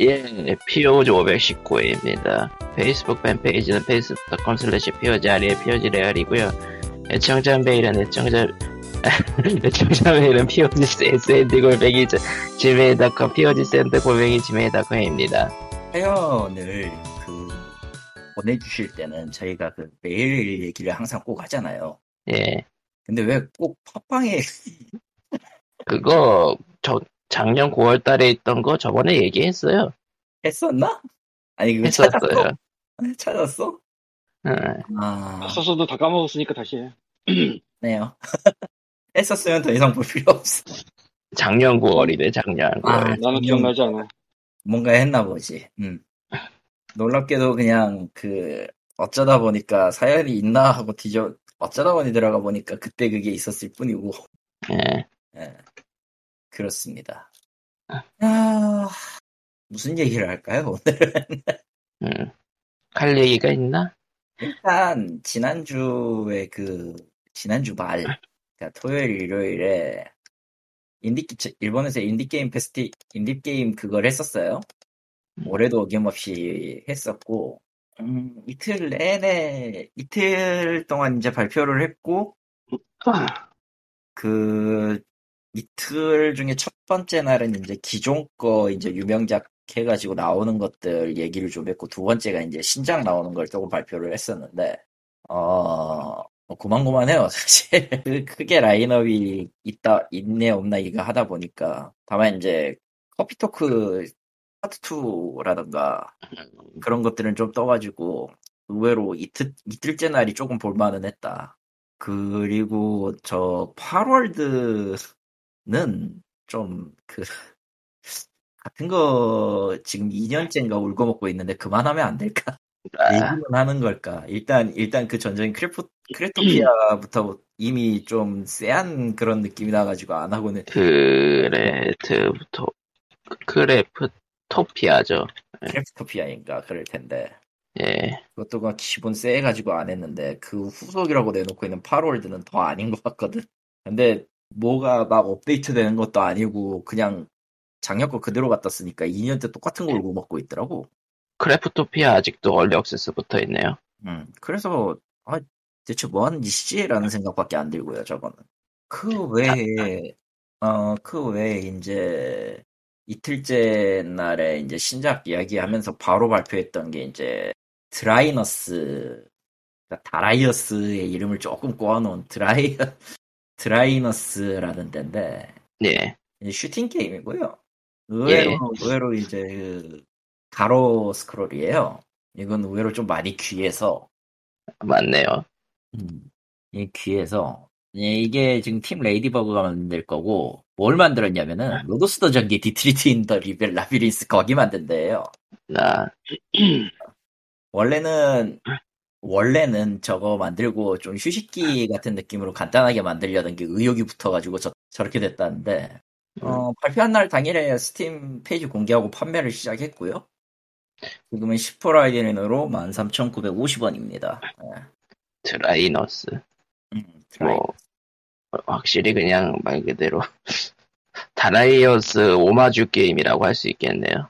예, POG 519회입니다. 페이스북 fan page는 facebook.com slash POG 아리의 POG 레알이고요. 애청자 메일은 애청자, 애청자 메일은 POG SEND 골뱅이 gmail.com, POG SEND 골뱅이 gmail.com입니다. 사연을 그 보내주실 때는 저희가 그 메일 얘기를 항상 꼭 하잖아요. 예, 근데 왜 꼭 팟빵에 그거, 저, 작년 9월 달에 있던 거 저번에 얘기했어요. 했었나? 아니 그거 했었어요. 찾았어? 찾았어? 응. 아, 썼어도 다 까먹었으니까 다시 해. 네요. 했었으면 더 이상 볼 필요 없어. 작년 9월이래, 작년 9월. 아, 나는 기억나지 않아. 뭔가 했나 보지. 음. 놀랍게도 그냥 그 어쩌다 보니까 사연이 있나 하고 뒤져 어쩌다 보니 들어가 보니까 그때 그게 있었을 뿐이고 예, 예. 그렇습니다. 아, 무슨 얘기를 할까요 오늘? 음. 할 얘기가 있나? 일단 지난주에 그 지난주 말 그러니까 토요일 일요일에 인디 일본에서 인디 게임 페스티 인디 게임 그걸 했었어요. 올해도 어김없이 했었고 음, 이틀 내내 이틀 동안 이제 발표를 했고 그 이틀 중에 첫 번째 날은 이제 기존 거 이제 유명작 해가지고 나오는 것들 얘기를 좀 했고 두 번째가 이제 신작 나오는 걸 조금 발표를 했었는데 어 고만고만해요 사실. 그 크게 라인업이 있다 있네 없나 이거 하다 보니까. 다만 이제 커피 토크 파트 2라던가 그런 것들은 좀 떠가지고 의외로 이틀 이틀째 날이 조금 볼만은 했다. 그리고 저 Palworld 는 좀 그 같은 거 지금 2년째인가 우려먹고 있는데 그만하면 안 될까? 아, 얘기는 하는 걸까? 일단 일단 그 전적인 Craf Craftopia부터 이미 좀 쎄한 그런 느낌이 나가지고 안 하고는 Craft토, Craftopia죠. Craftopia인가 그럴 텐데 예, 그것도 기본 쎄해가지고 안 했는데 그 후속이라고 내놓고 있는 Palworld는 더 아닌 것 같거든. 근데 뭐가 막 업데이트 되는 것도 아니고 그냥 작년 거 그대로 갖다 쓰니까 2년째 똑같은 거 우려먹고 있더라고. Craftopia 아직도 early access 붙어 있네요. 음, 그래서 아 대체 뭐 하는 짓이지라는 생각밖에 안 들고요, 저거는. 그 외에 어, 그 외에 이제 이틀째 날에 이제 신작 이야기하면서 바로 발표했던 게 이제 Drainus 그러니까 Darius의 이름을 조금 꼬아놓은 드라이 Drainus라는 데인데 예, 이제 슈팅 게임이고요. 의외로 예. 의외로 이제 그 가로 스크롤이에요. 이건 의외로 좀 많이 귀해서 맞네요. 음, 이 귀해서 예, 이게 지금 Team Ladybug가 만들 거고 뭘 만들었냐면은 로도스도 전기 Deedlit in Wonder Labyrinth 거기 만든 데예요. 나, 원래는 원래는 저거 만들고 좀 휴식기 같은 느낌으로 간단하게 만들려던 게 의욕이 붙어가지고 저, 저렇게 됐다는데 어, 발표한 날 당일에 스팀 페이지 공개하고 판매를 시작했고요. 지금은 10% 할인으로 13,950원입니다. 예. Drainus. 음, 드라이. 뭐, 확실히 그냥 말 그대로, Darius 오마주 게임이라고 할 수 있겠네요.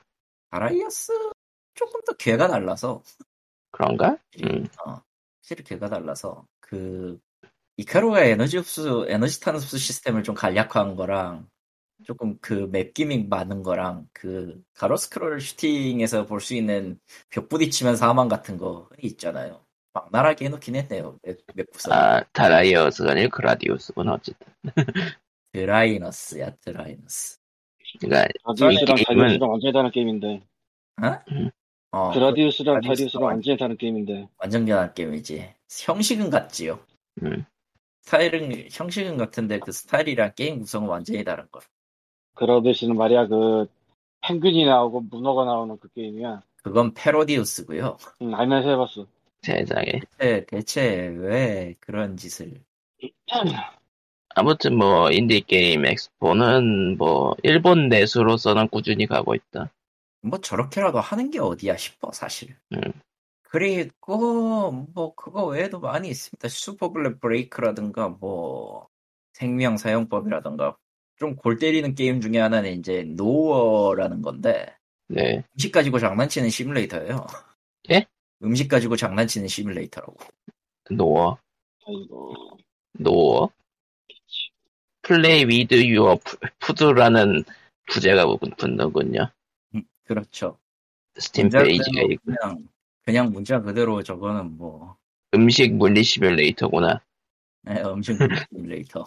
Darius 조금 더 궤가 달라서 그런가? 음, 어, 확실히 궤가 달라서 그 이카루가 에너지 흡수 에너지 탄 흡수 시스템을 좀 간략화한 거랑 조금 그 맵 gimmick 많은 거랑 그 가로 스크롤 슈팅에서 볼 수 있는 벽 부딪히면 사망 같은 거 있잖아요. 적나라하게 해놓긴 했네요. 맵, 맵 구성. 아, Darius가 아니고 Gradius구나, 어쨌든. 드라이너스야 드라이너스. 그니까, 라디우스랑 게임은- 완전히 다른 게임인데. 어, 그라디우스랑 라디우스가 다리우스랑 완전히 다른 게임인데. 완전 변한 게임이지. 형식은 같지요. 음, 스타일은 형식은 같은데 그 스타일이랑 게임 구성은 완전히 다른 거. 그라디우스는 말이야, 그, 펭귄이 나오고 문어가 나오는 그 게임이야. 그건 패러디우스고요. 응, 알면서 해봤어. 세상에. 대체, 대체 왜 그런 짓을? 아무튼 뭐, 인디 게임 expo는 뭐, 일본 내수로서는 꾸준히 가고 있다. 뭐 저렇게라도 하는 게 어디야 싶어 사실. 음. 그리고 뭐 그거 외에도 많이 있습니다. Super Black Break라든가 뭐 생명 사용법이라든가 좀 골 때리는 게임 중에 하나는 이제 Nour라는 건데 네. 음식 가지고 장난치는 시뮬레이터예요. 예? 음식 가지고 장난치는 시뮬레이터라고. 노어. 노어. Play With Your Food라는 부제가 붙는군요. 음, 그렇죠. 스팀 문자 페이지가 그대로 있고. 그냥 그냥 문자 그대로 저거는 뭐 음식 물리 시뮬레이터구나. 네, 음식 시뮬레이터.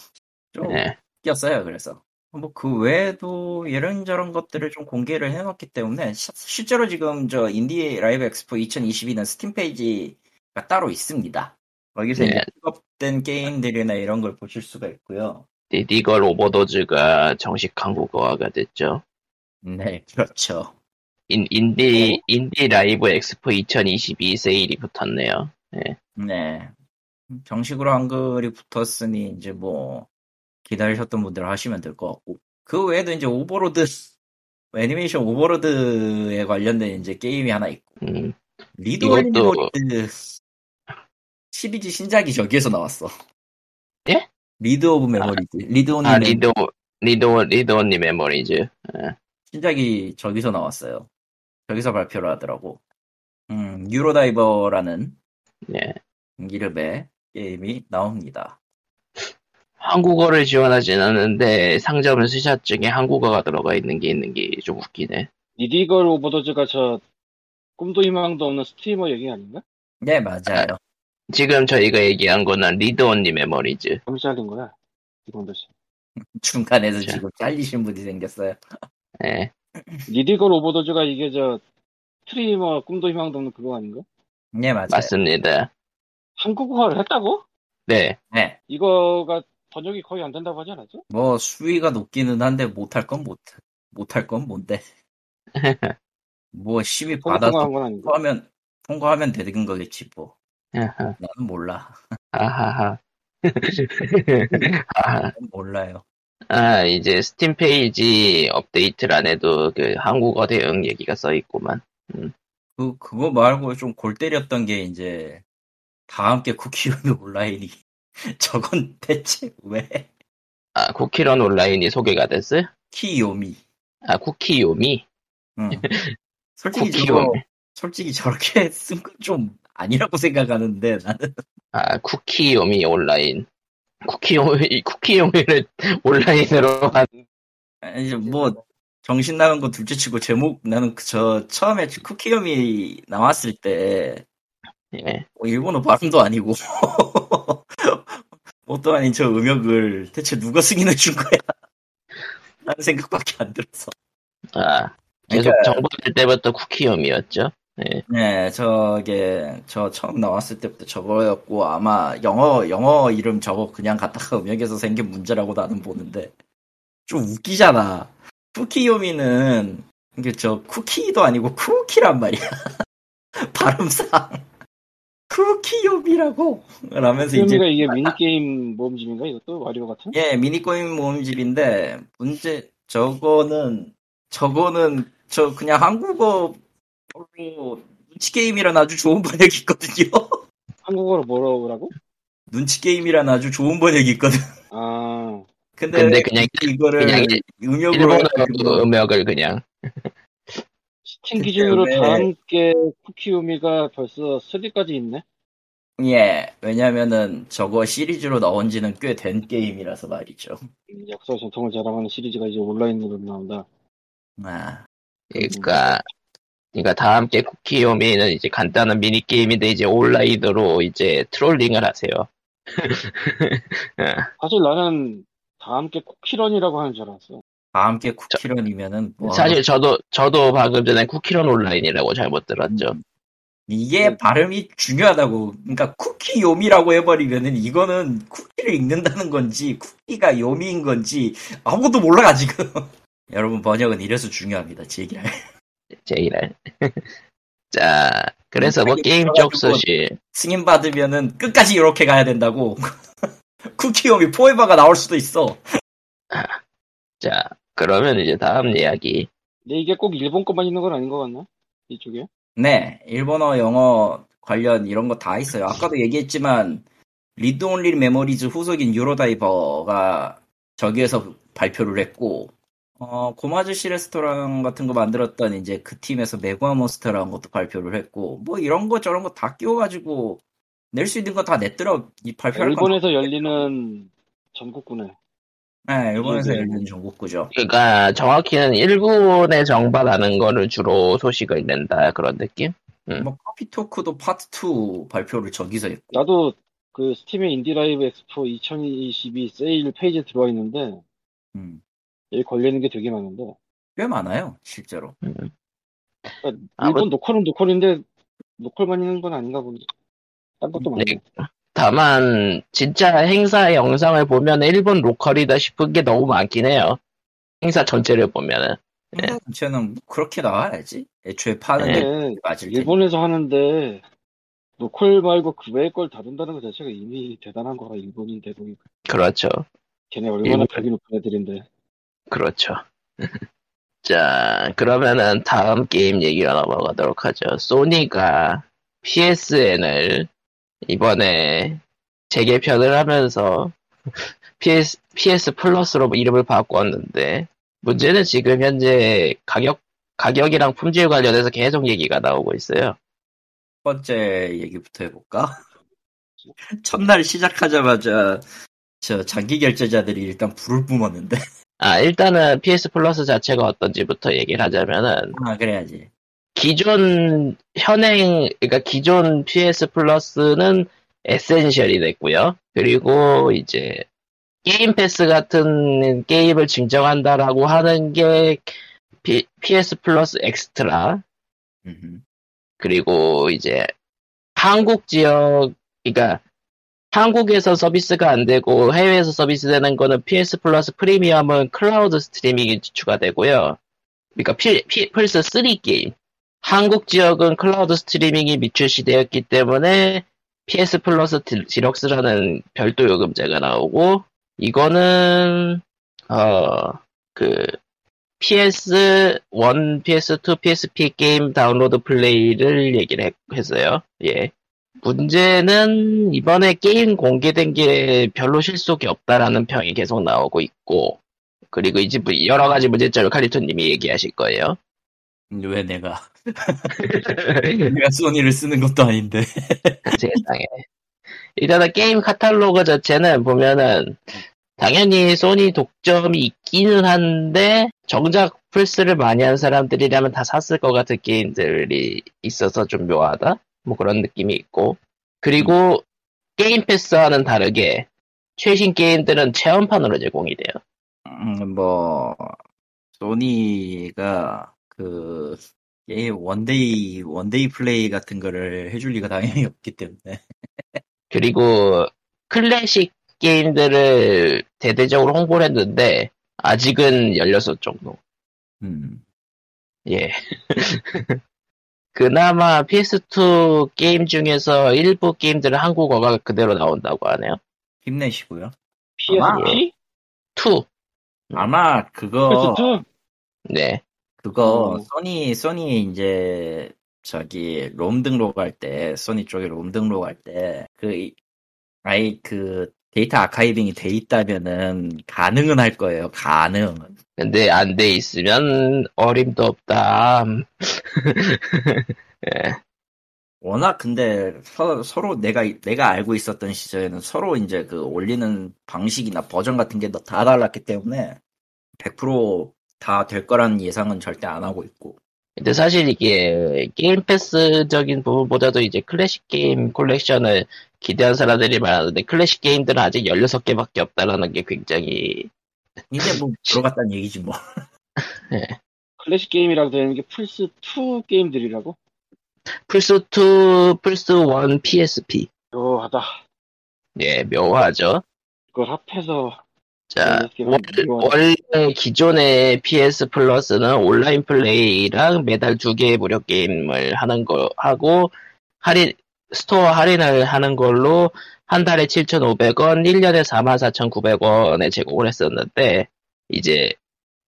좀 네. 웃겼어요. 그래서 뭐 그 외에도 이런저런 것들을 좀 공개를 해놨기 때문에 시- 실제로 지금 저 INDIE Live Expo 2022는 스팀 페이지가 따로 있습니다. 거기서 네. 이제 픽업된 게임들이나 이런 걸 보실 수가 있고요. Needy Girl Overdose가 정식 한국어화가 됐죠. 네, 그렇죠. 인, 인디, INDIE Live Expo 2022 세일이 붙었네요. 네. 정식으로 한글이 붙었으니 이제 뭐 기다리셨던 분들 하시면 될 것 같고 그 외에도 이제 Overlord 애니메이션 Overlord에 관련된 이제 게임이 하나 있고 음, 리드 이것도- 올리버드 시리즈 신작이 저기에서 나왔어. 예? 리드 오브 메모리즈. 리드 온리 아, 메- 리도, 리도, 리도 언니 메모리즈. 신작이 저기서 나왔어요. 저기서 발표를 하더라고. 음, 유로다이버라는 네. 이름의 게임이 나옵니다. 한국어를 지원하진 않는데 상점 스샷 중에 한국어가 들어가 있는 게 있는 게 좀 웃기네. Needy Girl Overdose가 저 꿈도 희망도 없는 스트리머 얘기 아닌가? 네, 맞아요. 지금 저희가 얘기한 거는 Read Only Memories. 잠시 잘린 거야. 이건도 씨. 중간에서 자. 지금 잘리신 분이 생겼어요. 네. Needy Girl Overdose가 이게 저 스트리머 꿈도 희망도 없는 그거 아닌가? 네, 맞아요. 맞습니다. 한국어를 했다고? 네. 네. 이거가 번역이 거의 안 된다고 하지 않았죠? 뭐, 수위가 높기는 한데, 못할 건 못, 못할 건 뭔데. 뭐, 심의 받아서 통과한 건 아닌가? 통과하면, 통과하면 되는 거겠지, 뭐. 나는 몰라. 아하하. 아, 몰라요. 아, 이제 스팀 페이지 업데이트란에도 그 한국어 대응 얘기가 써 있구만. 그, 그거 말고 좀 골 때렸던 게 이제, 다 함께 쿠키요미 온라인이. 저건 대체 왜? 아, 쿠키런 온라인이 소개가 됐어요? 키요미. 아, 쿠키요미? 응. 솔직히 저거, 쿠키요미. 솔직히 저렇게 쓴 건 좀 아니라고 생각하는데, 나는. 아, 쿠키요미 온라인. 쿠키요미, 쿠키요미를 온라인으로 한, 아니, 이제 뭐, 정신 나간 거 둘째 치고 제목, 나는 그 저, 처음에 쿠키요미 나왔을 때, 예. 뭐 일본어 발음도 아니고, 뭣도 아닌 저 음역을 대체 누가 승인해 준 거야? 라는 생각밖에 안 들어서. 아, 계속 그러니까- 정보 될 때부터 쿠키요미였죠. 예. 네, 저게, 저 처음 나왔을 때부터 저거였고, 아마 영어, 영어 이름 저거 그냥 갖다가 음역에서 생긴 문제라고 나는 보는데, 좀 웃기잖아. 쿠키요미는, 이게 저 쿠키도 아니고 쿠키란 말이야. 발음상. 쿠키요미라고! 라면서 이제, 이게 미니 게임 모음집인가? 이것도 와리오 같은? 예, 미니 게임 모음집인데, 문제, 저거는, 저거는, 저 그냥 한국어 로 눈치 게임이란 아주 좋은 번역이 있거든요. 한국어로 뭐라고? 눈치 게임이란 아주 좋은 번역이 있거든. 아, 근데, 근데 그냥, 이거를 그냥 일- 음역으로 일본어 해가지고 음역을 그냥, 그때 기준으로 왜- 다음 게 쿠키요미가 벌써 3까지 있네? 예, 왜냐면은 저거 시리즈로 나온 지는 꽤 된 게임이라서 말이죠. 음, 역사 전통을 자랑하는 시리즈가 이제 온라인으로 나온다. 아, 그러니까, 그러니까 다 함께 쿠키요미는 이제 간단한 미니 게임인데 이제 온라인으로 이제 트롤링을 하세요. 사실 나는 다 함께 쿠키런이라고 하는 줄 알았어. 다 함께 쿠키런이면은 뭐 사실 저도, 저도 방금 전에 쿠키런 온라인이라고 잘못 들었죠. 음. 이게 발음이 중요하다고. 그러니까 쿠키 요미라고 해버리면은 이거는 쿠키를 읽는다는 건지 쿠키가 요미인 건지 아무것도 몰라 지금. 여러분 번역은 이래서 중요합니다. 제 얘기를. 제이랄. 자, 그래서 뭐 게임 쪽 소식. 승인 받으면은 끝까지 이렇게 가야 된다고. 쿠키 요미 Forever가 나올 수도 있어. 자, 그러면 이제 다음 이야기. 근데 이게 꼭 일본 것만 있는 건 아닌 것 같나? 이쪽에? 네, 일본어, 영어 관련 이런 거 다 있어요. 아까도 얘기했지만 리드 온리 메모리즈 후속인 유로다이버가 저기에서 발표를 했고 어, 곰아저씨 레스토랑 같은 거 만들었던 이제 그 팀에서 메구와 몬스터라는 것도 발표를 했고, 뭐 이런 거 저런 거 다 끼워가지고 낼 수 있는 거 다 냈더라, 이 발표할 건. 일본에서 열리는 전국구네. 네, 일본에서 네. 열리는 전국구죠. 그러니까 정확히는 일본에 정발하는 거를 주로 소식을 낸다 그런 느낌? 음. 뭐 Coffee Talk도 파트 2 발표를 저기서 했고. 나도 그 Steam의 Indie Live Expo 2022 세일 페이지에 들어와 있는데 음, 여기 걸리는 게 되게 많은데 꽤 많아요, 실제로. 그러니까 아무- 일본 노컬은 노컬인데 노컬만 있는 건 아닌가 보네. 딴 것도 많네. 네. 다만 진짜 행사 영상을 보면 일본 로컬이다 싶은 게 너무 많긴 해요. 행사 전체를 보면은 행사 전체는 뭐 그렇게 나와야지. 애초에 파는 네. 게 맞을 테니. 일본에서 하는데 노컬 말고 그 외의 걸 다룬다는 것 자체가 이미 대단한 거라 일본인 대국이 그렇죠, 걔네 얼마나 일본. 벽이 높은 애들인데 그렇죠. 자 그러면은 다음 게임 얘기로 넘어가도록 하죠. 소니가 PSN을 이번에 재개편을 하면서 PS PS 플러스로 이름을 바꿨는데 문제는 지금 현재 가격 가격이랑 품질 관련해서 계속 얘기가 나오고 있어요. 첫 번째 얘기부터 해볼까? 첫날 시작하자마자 저 장기 결제자들이 일단 불을 뿜었는데. 아 일단은 PS Plus 자체가 어떤지부터 얘기를 하자면은 아, 그래야지. 기존 현행 그러니까 기존 PS 플러스는 에센셜이 됐고요. 그리고 이제 Game Pass 같은 게임을 증정한다라고 하는 게 P, PS Plus Extra 음흠. 그리고 이제 한국 지역 그러니까 한국에서 서비스가 안 되고 해외에서 서비스 되는 거는 PS 플러스 프리미엄은 cloud streaming이 추가되고요. 그러니까 피, 피, 플스 3 게임 한국 지역은 클라우드 스트리밍이 미출시되었기 때문에 PS Plus 디- Deluxe라는 별도 요금제가 나오고 이거는 어 그 PS1, PS2, PSP 게임 다운로드 플레이를 얘기를 했, 했어요. 예. 문제는 이번에 게임 공개된 게 별로 실속이 없다라는 평이 계속 나오고 있고 그리고 이제 뭐 여러 가지 문제점을 칼리토님이 얘기하실 거예요. 왜 내가 내가 소니를 쓰는 것도 아닌데. 세상에. 일단은 게임 카탈로그 자체는 보면은 당연히 소니 독점이 있기는 한데 정작 플스를 많이 한 사람들이라면 다 샀을 것 같은 게임들이 있어서 좀 묘하다? 뭐 그런 느낌이 있고 그리고 Game Pass와는 다르게 최신 게임들은 체험판으로 제공이 돼요. 음, 뭐 소니가 그 게임 one day one day play 같은 거를 해줄 리가 당연히 없기 때문에. 그리고 클래식 게임들을 대대적으로 홍보를 했는데 아직은 16 정도. 음. 예. 그나마 PS2 게임 중에서 일부 게임들은 한국어가 그대로 나온다고 하네요. 힘내시고요. PSP? 2. 아마 그거 PS2? 네. 그거 음. 소니 소니 이제 저기 롬 등록할 때 소니 쪽에 롬 등록할 때 그 아이 그 데이터 아카이빙이 돼 있다면은 가능은 할 거예요. 가능. 근데 안 돼 있으면 어림도 없다. 음. 예. 워낙 근데 서, 로 내가 내가 알고 있었던 시절에는 서로 이제 그 올리는 방식이나 버전 같은 게 다 달랐기 때문에 100%다 될 거라는 예상은 절대 안 하고 있고. 근데 사실 이게 Game Pass적인 부분보다도 이제 클래식 게임 콜렉션을 기대한 사람들이 많았는데 클래식 게임들은 아직 16개밖에 없다라는 게 굉장히 이제 뭐 들어갔다는 얘기지 뭐. 클래식 게임이라고 되는 게 플스2 게임들이라고? 플스2, 플스1, PSP. 묘하다. 예, 묘하죠. 그걸 합해서 자, 원. 원래 기존의 PS Plus는 온라인 플레이랑 매달 두 개의 무료 게임을 하는 거 하고 할인 스토어 할인을 하는 걸로 한 달에 7,500원, 1년에 44,900원에 제공을 했었는데 이제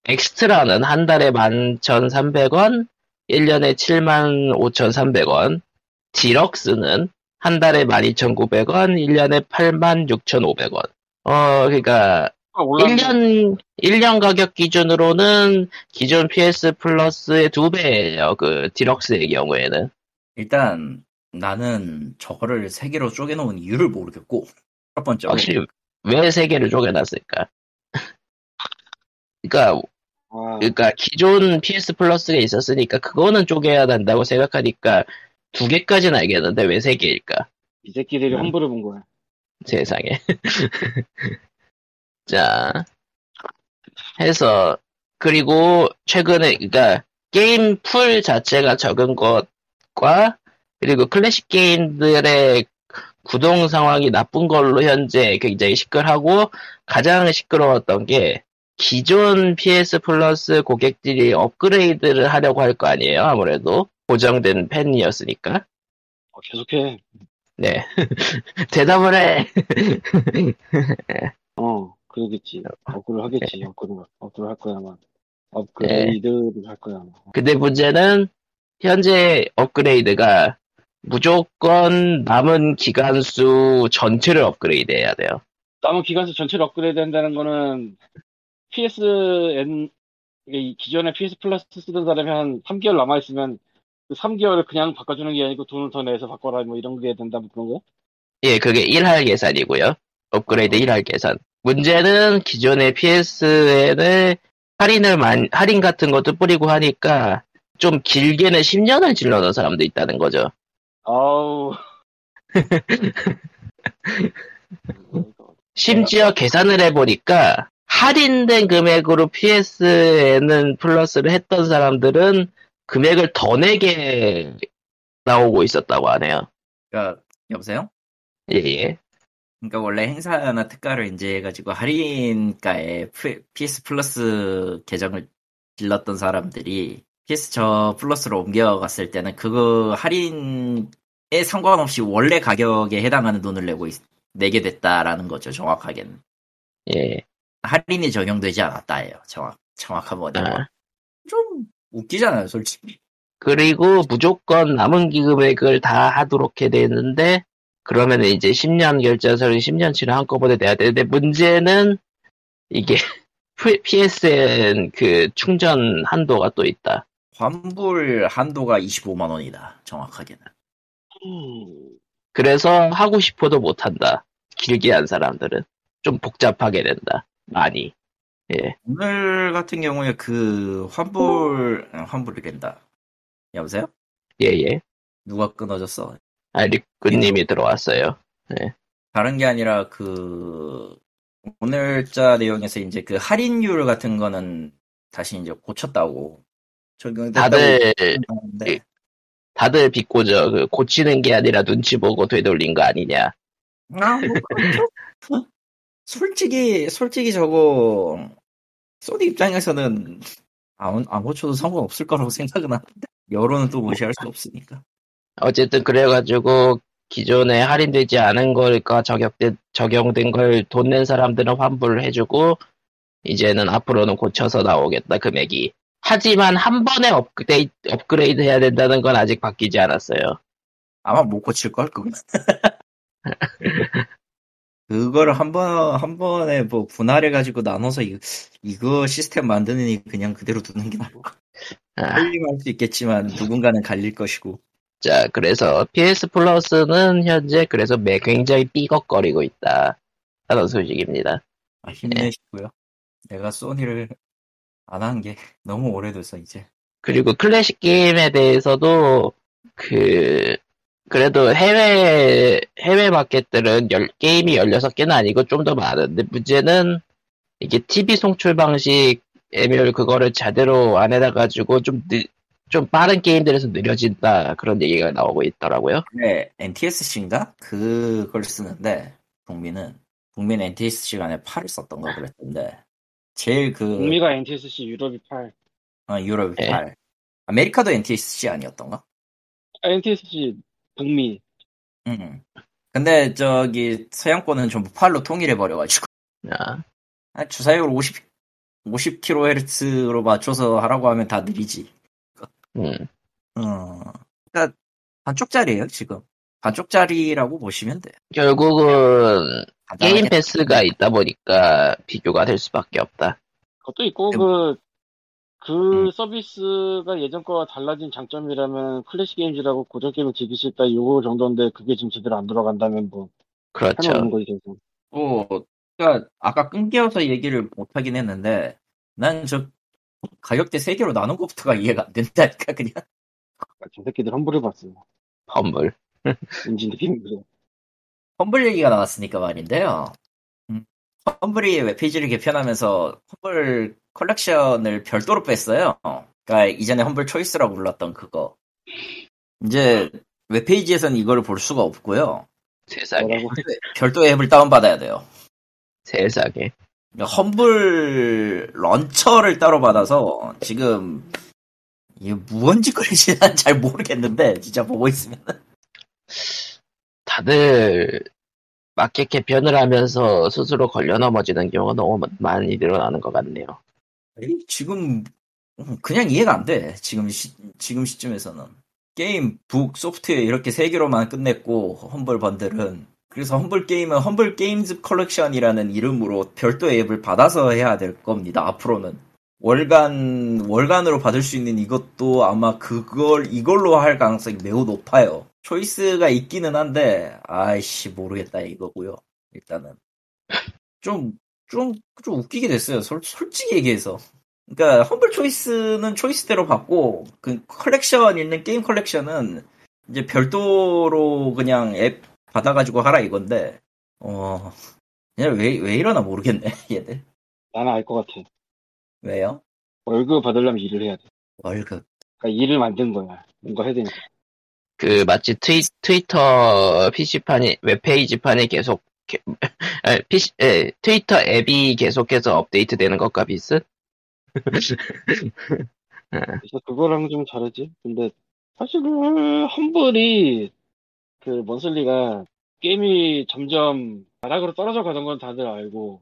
Extra는 한 달에 11,300원, 1년에 75,300원, Deluxe는 한 달에 12,900원, 1년에 86,500원. 어, 그러니까. 1년, 1년 가격 기준으로는 기존 PS 플러스의 두 배예요. 그 디럭스의 경우에는. 일단 나는 저거를 세 개로 쪼개놓은 이유를 모르겠고 첫 번째로 확실히 왜 세 개를 쪼개놨을까? 그러니까 아, 그러니까 기존 PS 플러스가 있었으니까 그거는 쪼개야 된다고 생각하니까 두 개까지는 알겠는데 왜 세 개일까? 이 새끼들이 음. 환불을 본 거야. 세상에. 자, 해서, 그리고 최근에, 그니까, 게임 풀 자체가 적은 것과, 그리고 클래식 게임들의 구동 상황이 나쁜 걸로 현재 굉장히 시끌하고, 가장 시끄러웠던 게, 기존 PS Plus 고객들이 업그레이드를 하려고 할 거 아니에요, 아무래도. 고정된 팬이었으니까. 어, 계속해. 네. 대답을 해! 어, 그러겠지. 업그레이드 하겠지. 업그레이드, 업그레이드 할 거야, 아마. 업그레이드를 할 거야, 아마. 근데 문제는 현재 업그레이드가 무조건 남은 기간수 전체를 업그레이드 해야 돼요. 남은 기간수 전체를 업그레이드 한다는 거는 PSN, 기존에 PS Plus 쓰던 사람이 한 3개월 남아 있으면 그 3개월을 그냥 바꿔주는 게 아니고 돈을 더 내서 바꿔라, 뭐 이런 게 된다, 뭐 그런 거야? 예, 그게 1할 계산이고요. 업그레이드 1할 계산. 문제는 기존의 PSN을 할인을 많이, 할인 같은 것도 뿌리고 하니까 좀 길게는 10년을 질러놓은 사람도 있다는 거죠. 아우. 심지어 계산을 해보니까 할인된 금액으로 PSN은 플러스를 했던 사람들은 금액을 더 내게 나오고 있었다고 하네요. 그러니까 여보세요? 예, 예. 그러니까 원래 행사나 특가를 이제 해가지고 할인가에 프- PS 플러스 계정을 질렀던 사람들이 PS 저 플러스로 옮겨갔을 때는 그거 할인에 상관없이 원래 가격에 해당하는 돈을 내고 있- 내게 됐다라는 거죠 정확하게는 예. 할인이 적용되지 않았다예요 정확 정확한 원인은 아. 좀 웃기잖아요 솔직히 그리고 무조건 남은 기금액을 다 하도록 해야 되는데, 그러면 이제 10년 결제서를 10년치를 한꺼번에 내야 되는데, 문제는 이게 PSN 그 충전 한도가 또 있다. 환불 한도가 25만 원이다 정확하게는 음, 그래서 하고 싶어도 못 한다. 길게 한 사람들은. 좀 복잡하게 된다. 많이. 예. 오늘 같은 경우에 그 환불 아, 환불이 된다 여보세요? 예, 예. 누가 끊어졌어? 아, 리꾸님이 들어왔어요. 다른 게 아니라 그 오늘자 내용에서 이제 그 할인율 같은 거는 다시 이제 고쳤다고 적용됐다고 다들, 하는데 다들 비꼬죠. 그 고치는 게 아니라 눈치 보고 되돌린 거 아니냐. 아, 뭐 그렇죠. 솔직히 솔직히 저거 소니 입장에서는 안, 안 고쳐도 상관없을 거라고 생각은 하는데 여론은 또 무시할 수 없으니까 어쨌든 그래가지고 기존에 할인되지 않은 걸까 적용된, 적용된 걸 돈 낸 사람들은 환불을 해주고 이제는 앞으로는 고쳐서 나오겠다 금액이. 하지만 한 번에 업그레이드, 업그레이드 해야 된다는 건 아직 바뀌지 않았어요. 아마 못 고칠 걸 그건. 그거를 한 번, 한 번에 뭐 분할해 가지고 나눠서 이거, 이거 시스템 만드느니 그냥 그대로 두는 게 나을 것 같아. 아, 수 있겠지만 누군가는 갈릴 것이고. 자, 그래서 PS 플러스는 현재 그래서 매 굉장히 삐걱거리고 있다. 하는 소식입니다. 아, 힘내시고요. 내가 소니를 안 한 게 너무 오래돼서 이제. 그리고 클래식 게임에 대해서도 그 그래도 해외 해외 마켓들은 열, 게임이 16개는 아니고 좀 더 많은데 문제는 이게 TV 송출 방식 에뮬 그거를 제대로 안 해놔 가지고 좀 늦, 좀 빠른 게임들에서 느려진다 그런 얘기가 나오고 있더라고요. 네, NTSC인가? 그걸 쓰는데, 북미는. 북미는 NTSC 간에 8을 썼던 거 그랬던데. 제일 그, 북미가 NTSC, 유럽이 8. 어, 유럽이 네. 8. 아메리카도 NTSC 아니었던가? 아, NTSC, 북미. 응. 근데 저기 서양권은 전부 8로 통일해 버려가지고. 아, 아, 주사율 50, 50kHz로 맞춰서 하라고 하면 다 느리지. 음. 어, 그니까, 반쪽짜리예요 지금. 반쪽짜리라고 보시면 돼. 결국은 게임 패스가 있다 보니까 비교가 될 수밖에 없다. 그것도 있고 음. 그, 그 음. 서비스가 예전 거와 달라진 장점이라면 클래식 게임즈라고 고전 게임을 즐길 수 있다 요거 정도인데 그게 지금 제대로 안 돌아간다면 뭐 그렇죠. 거지. 뭐, 그러니까 아까 끊겨서 얘기를 못 하긴 했는데 난 저 가격대 세 개로 나눈 것부터가 이해가 안 된다니까 그냥 저 새끼들 환불해 봤어요. 험물. 인지 느끼는 그래. 험블 얘기가 나왔으니까 말인데요. 음, 험블이 웹페이지를 개편하면서 험블 컬렉션을 별도로 뺐어요. 그러니까 이전에 험블 초이스라고 불렀던 그거. 이제 웹페이지에서는 이걸 볼 수가 없고요. 세상에. 뭐라고? 별도 앱을 다운받아야 돼요. 세상에. 험블 런처를 따로 받아서 지금 이게 뭔 짓거리인지 난 잘 모르겠는데 진짜 보고 있으면 다들 마켓 개편을 하면서 스스로 걸려 넘어지는 경우가 너무 많이 늘어나는 것 같네요. 지금 음, 그냥 이해가 안 돼. 지금 시, 지금 시점에서는 게임, book, 소프트웨어 이렇게 세 개로만 끝냈고 Humble Bundle은 그래서 Humble 게임은 Humble Games Collection이라는 이름으로 별도 앱을 받아서 해야 될 겁니다. 앞으로는 월간 월간으로 받을 수 있는 이것도 아마 그걸 이걸로 할 가능성이 매우 높아요. Choice가 있기는 한데 아이씨 모르겠다 이거고요. 일단은 좀 좀, 좀 웃기게 됐어요. 솔, 솔직히 얘기해서. 그러니까 Humble Choice는 Choice대로 받고 그 컬렉션 있는 게임 컬렉션은 이제 별도로 그냥 앱 받아가지고 하라 이건데 어 그냥 왜, 왜 이러나 모르겠네 얘들 나는 알 것 같아. 왜요? 월급 받으려면 일을 해야 돼. 월급 그러니까 일을 만든 거야. 뭔가 해야 되니까. 그 마치 트위, 트위터 PC판이 웹페이지판이 계속 게- 아, PC, 예, 트위터 앱이 계속해서 업데이트 되는 것과 비슷? 그래서 그거랑 좀 다르지. 근데 사실 그 험블이 그 먼슬리가 게임이 점점 나락으로 떨어져 가던 건 다들 알고.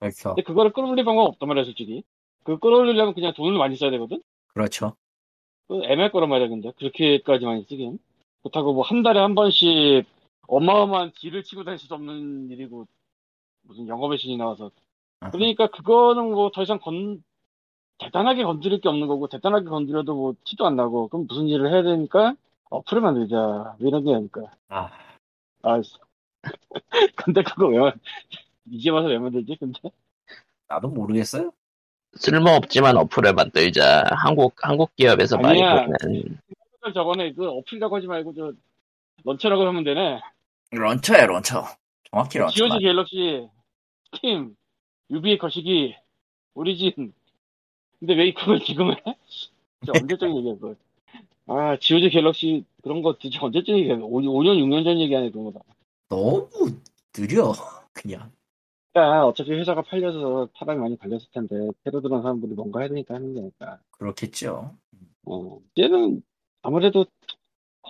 그렇죠 근데 그거를 끌어올릴 방법 없단 말이야, 솔직히. 그 끌어올리려면 그냥 돈을 많이 써야 되거든? 그렇죠 그 애매할 거란 말이야, 근데. 그렇게까지 많이 쓰긴. 그렇다고 뭐 한 달에 한 번씩 어마어마한 딜을 치고 다닐 수 없는 일이고, 무슨 영업의 신이 나와서. 그러니까 그거는 뭐 더 이상 건, 대단하게 건드릴 게 없는 거고, 대단하게 건드려도 뭐 티도 안 나고, 그럼 무슨 일을 해야 되니까, 어플을 만들자. 뭐 이런 게 아닐까. 아 아, 근데 그거 왜, 만- 이제 와서 왜 만들지, 근데? 나도 모르겠어요 쓸모없지만 어플을 만들자. 한국, 한국 기업에서 많이 아니야. 보는. 저번에 그 어플이라고 하지 말고, 저, launcher라고 하면 되네. launcher야 launcher 정확히 launcher GOG 갤럭시, 스팀, 유비 거시기, 오리진. 근데 왜 그걸 지금 해? 진짜 언제적 얘기야, 그걸. 아, 지오지 갤럭시, 그런 거 진짜 언제적 얘기야. 5, 5년, 6년 전 얘기 아니야, 그런 거다. 너무 느려 그냥 그러니까 어차피 회사가 팔려서 사람이 많이 팔렸을 텐데, 새로 들어온 사람들이 뭔가 해야 되니까 하는 거니까. 그렇겠죠 어, 얘는 아무래도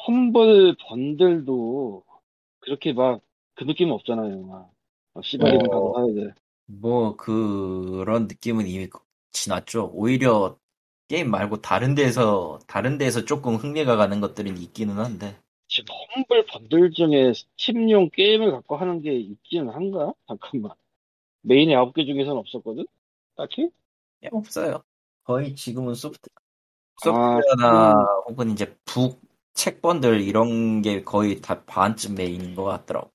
험블 번들도 그렇게 막 그 느낌 은 없잖아요. 막, 막 시발이는 어. 가서 사야 돼. 뭐 그런 느낌은 이미 지났죠. 오히려 게임 말고 다른 데서 다른 데서 조금 흥미가 가는 것들은 있기는 한데 지금 험블 번들 중에 스팀용 게임을 갖고 하는 게 있기는 한가? 잠깐만. 메인의 9개 중에서는 없었거든? 딱히? 예, 없어요. 거의 지금은 소프트 아, 소프트웨어나 혹은 이제 book 책 번들 이런 게 거의 다 반쯤 메인인 것 같더라고.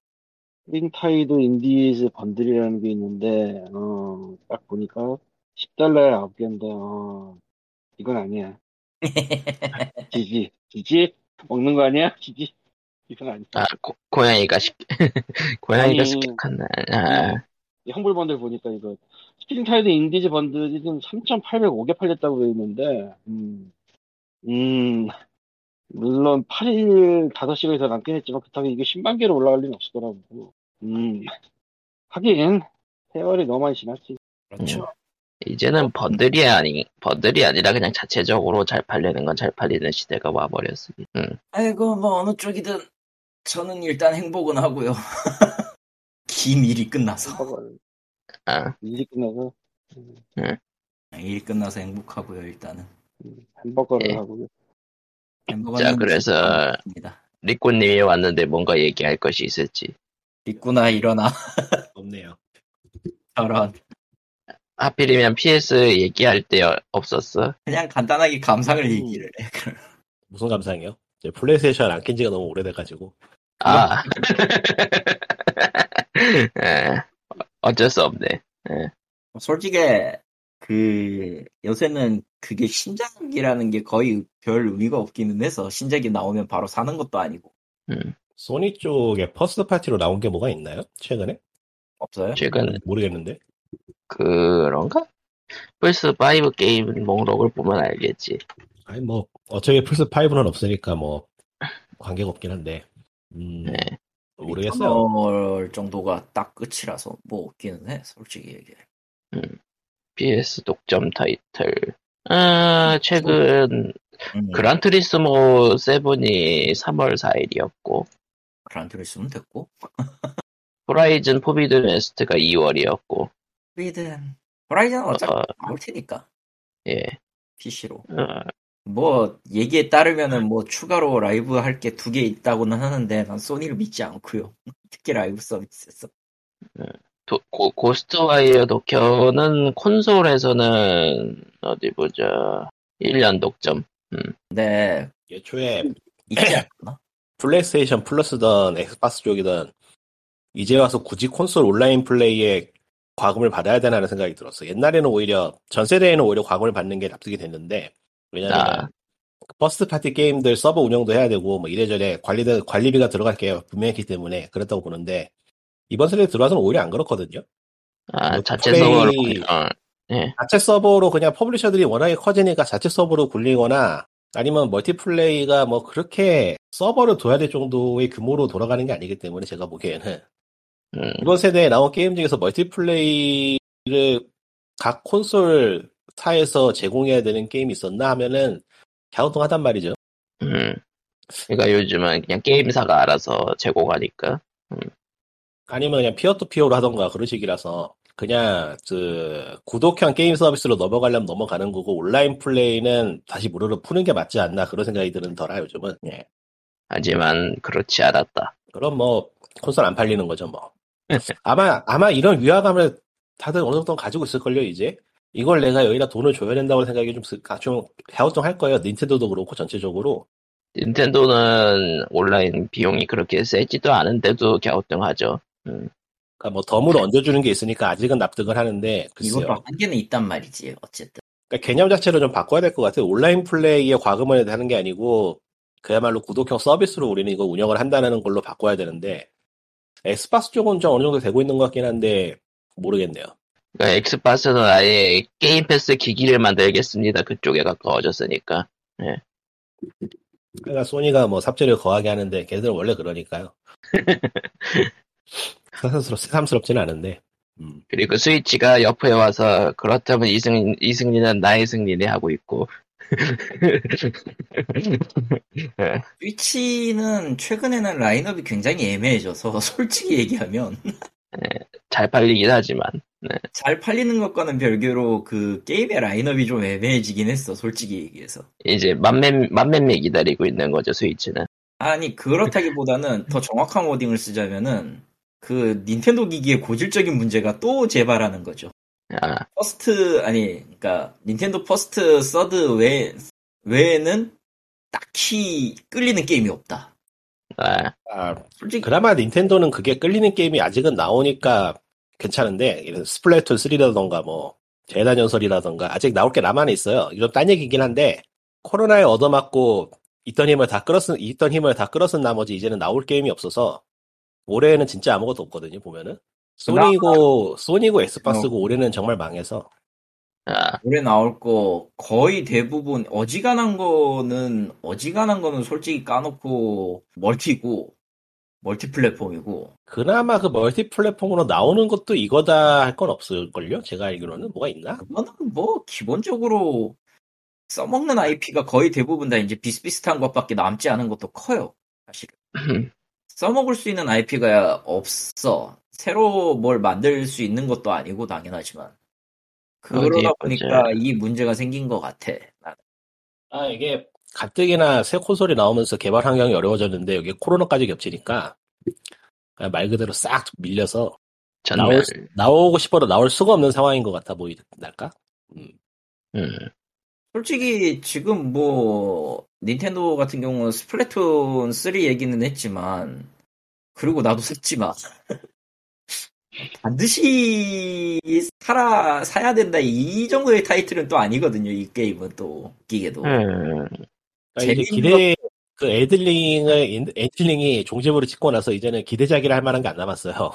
스프링타이드 인디즈 번들이라는 게 있는데, 어, 딱 보니까 10달러에 9개인데, 어, 이건 아니야. 지지. 지지? 먹는 거 아니야? 지지? 이건 아니야. 아, 고, 고양이가 식, 고양이가 아니. 습격한다. 아, 이 험블 번들 보니까 이거 스프링타이드 인디즈 번들이 지금 3,805개 팔렸다고 되어 있는데, 음, 음, 물론 8일 5시간이 더 남긴 했지만 그렇다고 이게 10만 개로 올라갈 리는 없을 거라고. 음, 하긴 세월이 너무 많이 지났지. 그렇죠. 이제는 번들이 아니, 번들이 아니라 그냥 자체적으로 잘 팔리는 건 잘 팔리는 시대가 와버렸으니. 음. 아이고 뭐 어느 쪽이든 저는 일단 행복은 하고요. 긴 일이 끝나서 아, 일이 끝나서 일 끝나서 행복하고요 일단은. 음, 햄버거를 예. 하고 햄버거는 자, 그래서. 리꼬님이 왔는데 뭔가 얘기할 것이 있을지. 있구나 일어나 없네요. 저런 하필이면 PS 얘기할 때 없었어. 그냥 간단하게 감상을 음. 얘기를 해. 무슨 감상이요? 이제 플레이스테이션 안 낀 지가 너무 오래돼가지고. 아. 예, 어쩔 수 없네. 솔직히 그 요새는 그게 신작이라는 게 거의 별 의미가 없기는 해서 신작이 나오면 바로 사는 것도 아니고 음, 소니 쪽에 first party로 나온 게 뭐가 있나요? 최근에? 없어요. 최근 모르겠는데. 그런가? 플스5 게임 목록을 보면 알겠지. 아니 뭐 어차피 플스 5는 없으니까 뭐 관계가 없긴 한데. 음, 네. 모르겠어요. 리터널 정도가 딱 끝이라서 뭐 없기는 해. 솔직히 얘기해. PS 독점 타이틀. 아, 최근 음, 그란투리스모 7이 3월 4일이었고, 그란투리스모 됐고 호라이즌 포비든 웨스트가 2월이었고, 호라이즌 호라이즌은 어차피 어, 나올 테니까 예. PC로. 어, 뭐 얘기에 따르면은 뭐 추가로 라이브 할 게 두 개 있다고는 하는데 난 소니를 믿지 않고요. 특히 라이브 서비스에서. 도- 고, 고스트 와이어 도쿄는 콘솔에서는 어디 보자. 1년 독점. 근데 애초에 있지 않나? 플레이스테이션 플러스든 엑스박스 쪽이든 이제 와서 굳이 콘솔 온라인 플레이에 과금을 받아야 되나라는 생각이 들었어. 옛날에는 오히려 전 세대에는 오히려 과금을 받는 게 납득이 됐는데 왜냐면 아. first party 게임들 서버 운영도 해야 되고 뭐 이래저래 관리 관리비가 들어갈 게 분명했기 때문에 그랬다고 보는데 이번 세대 들어와서는 오히려 안 그렇거든요. 아, 뭐 자체 서버로, 어, 예. 자체 서버로 그냥 publisher들이 워낙에 커지니까 자체 서버로 굴리거나 아니면 멀티플레이가 뭐 그렇게 서버를 둬야 될 정도의 규모로 돌아가는 게 아니기 때문에 제가 보기에는 음, 이번 세대에 나온 게임 중에서 멀티플레이를 각 콘솔 사에서 제공해야 되는 게임이 있었나 하면은 갸우뚱하단 말이죠. 음. 그러니까 요즘은 그냥 게임사가 알아서 제공하니까. 아니면 그냥 피어투피어로 하던가 그런 식이라서 그냥 그 구독형 게임 서비스로 넘어가려면 넘어가는 거고 온라인 플레이는 다시 무료로 푸는 게 맞지 않나 그런 생각이 드는 더라 요즘은. 예. 하지만 그렇지 않았다. 그럼 뭐 콘솔 안 팔리는 거죠 뭐. 아마 아마 이런 위화감을 다들 어느 정도 가지고 있을걸요 이제. 이걸 내가 여기다 돈을 줘야 된다고 생각이 좀, 스- 아, 좀 갸우뚱할 거예요. 닌텐도도 그렇고 전체적으로. 닌텐도는 온라인 비용이 그렇게 세지도 않은데도 갸우뚱하죠. 그러니까 뭐 덤으로 얹어주는 게 있으니까 아직은 납득을 하는데 글쎄요. 이것도 한계는 있단 말이지. 어쨌든. 그러니까 개념 자체를 좀 바꿔야 될 것 같아요. 온라인 플레이에 과금을 하는 게 아니고 그야말로 구독형 서비스로 우리는 이거 운영을 한다는 걸로 바꿔야 되는데 엑스박스 쪽은 좀 어느 정도 되고 있는 것 같긴 한데 모르겠네요. 그러니까 엑스박스는 아예 게임 패스 기기를 만들겠습니다. 그쪽에 가까워졌으니까. 그러니까 소니가 뭐 삽질을 거하게 하는데 걔들은 원래 그러니까요. 새삼스럽, 새삼스럽지는 않은데. 음. 그리고 스위치가 옆에 와서 그렇다면 이 승, 이 승리는 나의 승리네 하고 있고. 스위치는 최근에는 라인업이 굉장히 애매해져서 솔직히 얘기하면 잘 팔리긴 하지만. 잘 팔리는 것과는 별개로 그 게임의 라인업이 좀 애매해지긴 했어. 솔직히 얘기해서. 이제 맘매, 맘매매 기다리고 있는 거죠, 스위치는. 아니 그렇다기보다는 더 정확한 워딩을 쓰자면은 그 닌텐도 기기의 고질적인 문제가 또 재발하는 거죠. 아, first 아니 그러니까 닌텐도 first third 외 외에는 딱히 끌리는 게임이 없다. 아, 아, 솔직히 그나마 닌텐도는 그게 끌리는 게임이 아직은 나오니까 괜찮은데 이런 스플래툰 3라던가 뭐 젤다 전설이라던가 아직 나올 게 남아 있어요. 이건 딴 얘기긴 한데 코로나에 얻어맞고 있던 힘을 다 끌어쓴 있던 힘을 다 끌어쓴 나머지 이제는 나올 게임이 없어서 올해는 진짜 아무것도 없거든요. 보면은 소니고 소니고 엑스박스고 올해는 정말 망해서 아, 올해 나올 거 거의 대부분 어지간한 거는 어지간한 거는 솔직히 까놓고 멀티고 멀티 플랫폼이고 그나마 그 멀티 플랫폼으로 나오는 것도 이거다 할 건 없을걸요? 제가 알기로는 뭐가 있나? 그거는 뭐 기본적으로 써먹는 IP가 거의 대부분 다 이제 비슷비슷한 것밖에 남지 않은 것도 커요. 사실 써먹을 수 있는 IP가 없어. 새로 뭘 만들 수 있는 것도 아니고 당연하지만 그러다 보니까. 이 문제가 생긴 것 같아. 나는. 아, 이게 가뜩이나 새 콘솔이 나오면서 개발 환경이 어려워졌는데 여기 코로나까지 겹치니까 그냥 말 그대로 싹 밀려서 전멸. 나올, 나오 고 싶어도 나올 수가 없는 상황인 것 같아 보이달까? 음. 음. 솔직히 지금 뭐 닌텐도 같은 경우는 스플래툰 3 얘기는 했지만 그리고 나도 샀지만 반드시 사라 사야 된다 이 정도의 타이틀은 또 아니거든요 이 게임은 또 웃기게도 음. 아, 이제 재밌는 기대 그 애들링을 애들링이 종집으로 찍고 나서 이제는 기대작이라 할 만한 게 안 남았어요.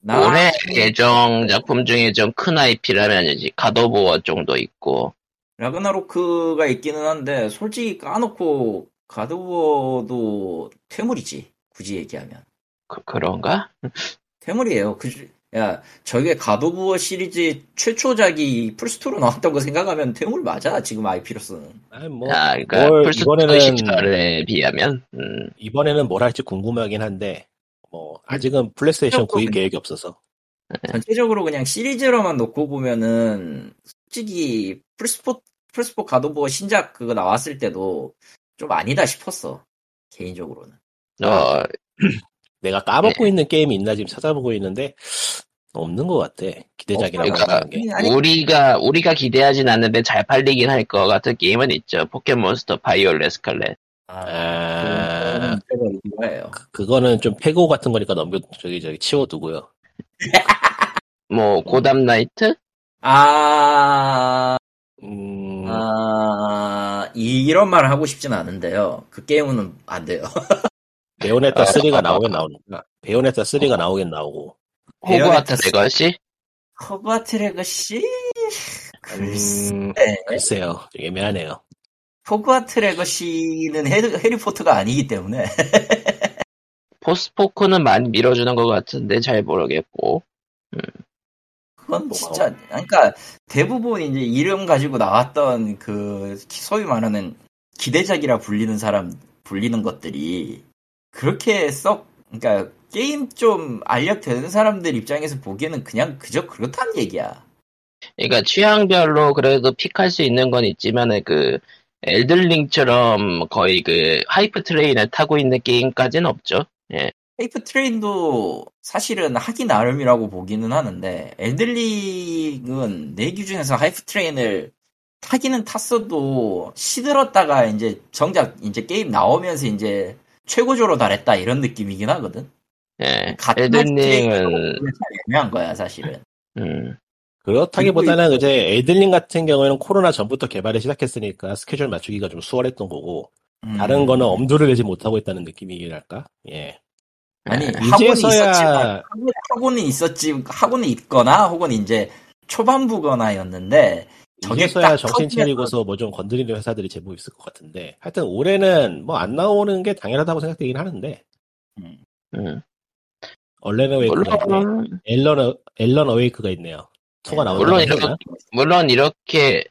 나 올해 예정 작품 중에 좀 큰 IP라면 이제 갓오브워 정도 있고 라그나로크가 있기는 한데 솔직히 까놓고 갓오브워도 퇴물이지 굳이 얘기하면 그, 그런가? 퇴물이에요. 그, 야, 저게 갓오브워 시리즈 최초작이 플스2로 나왔다고 생각하면 퇴물 맞아, 지금 IP로서는. 아니, 뭐 아, 그러니까 뭘 플스 이번에는- 시절에 비하면 음. 이번에는 뭘 할지 궁금하긴 한데 뭐 아직은 플레이스테이션 구입 계획이 없어서 전체적으로 그냥 시리즈로만 놓고 보면은, 솔직히, 플스4, 플스4 가도부어 신작 그거 나왔을 때도 좀 아니다 싶었어. 개인적으로는. 어, 내가 까먹고 네. 있는 게임이 있나 지금 찾아보고 있는데 없는 것 같아 기대작이라고 그러니까 하는 게 우리가 우리가 기대하진 않는데 잘 팔리긴 할 것 같은 게임은 있죠. 포켓몬스터 바이올렛 스칼렛. 아, 그거는 이거예요. 그거는 좀 패고 같은 거니까 넘겨 저기 저기 치워두고요 뭐 고담 나이트? 아, 음, 아, 이- 이런 말을 하고 싶진 않은데요. 그 게임은 안 돼요. 베요네타 아, 3가 아, 나오긴 나오니까 베요네타 3가 나오긴 나오고 호그와트 레거시? 호그와트 레거시? 글쎄. 음, 글쎄요 좀 애매하네요 호그와트 레거시는 해리, 해리포터가 아니기 때문에. 포스포크는 많이 밀어주는 것 같은데 잘 모르겠고. 그건 진짜, 그러니까 대부분 이제 이름 가지고 나왔던 그 소위 말하는 기대작이라 불리는 사람, 불리는 것들이 그렇게 썩, 그러니까 게임 좀 알력되는 사람들 입장에서 보기에는 그냥 그저 그렇다는 얘기야. 그러니까 취향별로 그래도 픽할 수 있는 건 있지만은 그 엘든링처럼 거의 그 hype train을 타고 있는 게임까지는 없죠. hype train도 사실은 하기 나름이라고 보기는 하는데 엘든링은 내 기준에서 hype train을 타기는 탔어도 시들었다가 이제 정작 이제 게임 나오면서 이제 최고조로 달했다 이런 느낌이긴 하거든. 예. 같은 엘든링은 애매한 거야 사실은. 음, 그렇다기보다는 이제 에들링 같은 경우에는 코로나 전부터 개발을 시작했으니까 스케줄 맞추기가 좀 수월했던 거고 음. 다른 거는 엄두를 내지 못하고 있다는 느낌이랄까 예 아니 예. 이제서야- 있었지만 학원- 학원은 있었지 학원은 있거나 혹은 이제 초반부거나였는데 저게 이제서야 딱 정신 차리고서 뭐 좀 건드리는 회사들이 제법 있을 것 같은데 하여튼 올해는 뭐 안 나오는 게 당연하다고 생각되긴 하는데 음. Alan Wake가 있네 물론 Alan, Alan Wake가 있네요 two가 네, 나오는 물론 거 이렇게 물론 이렇게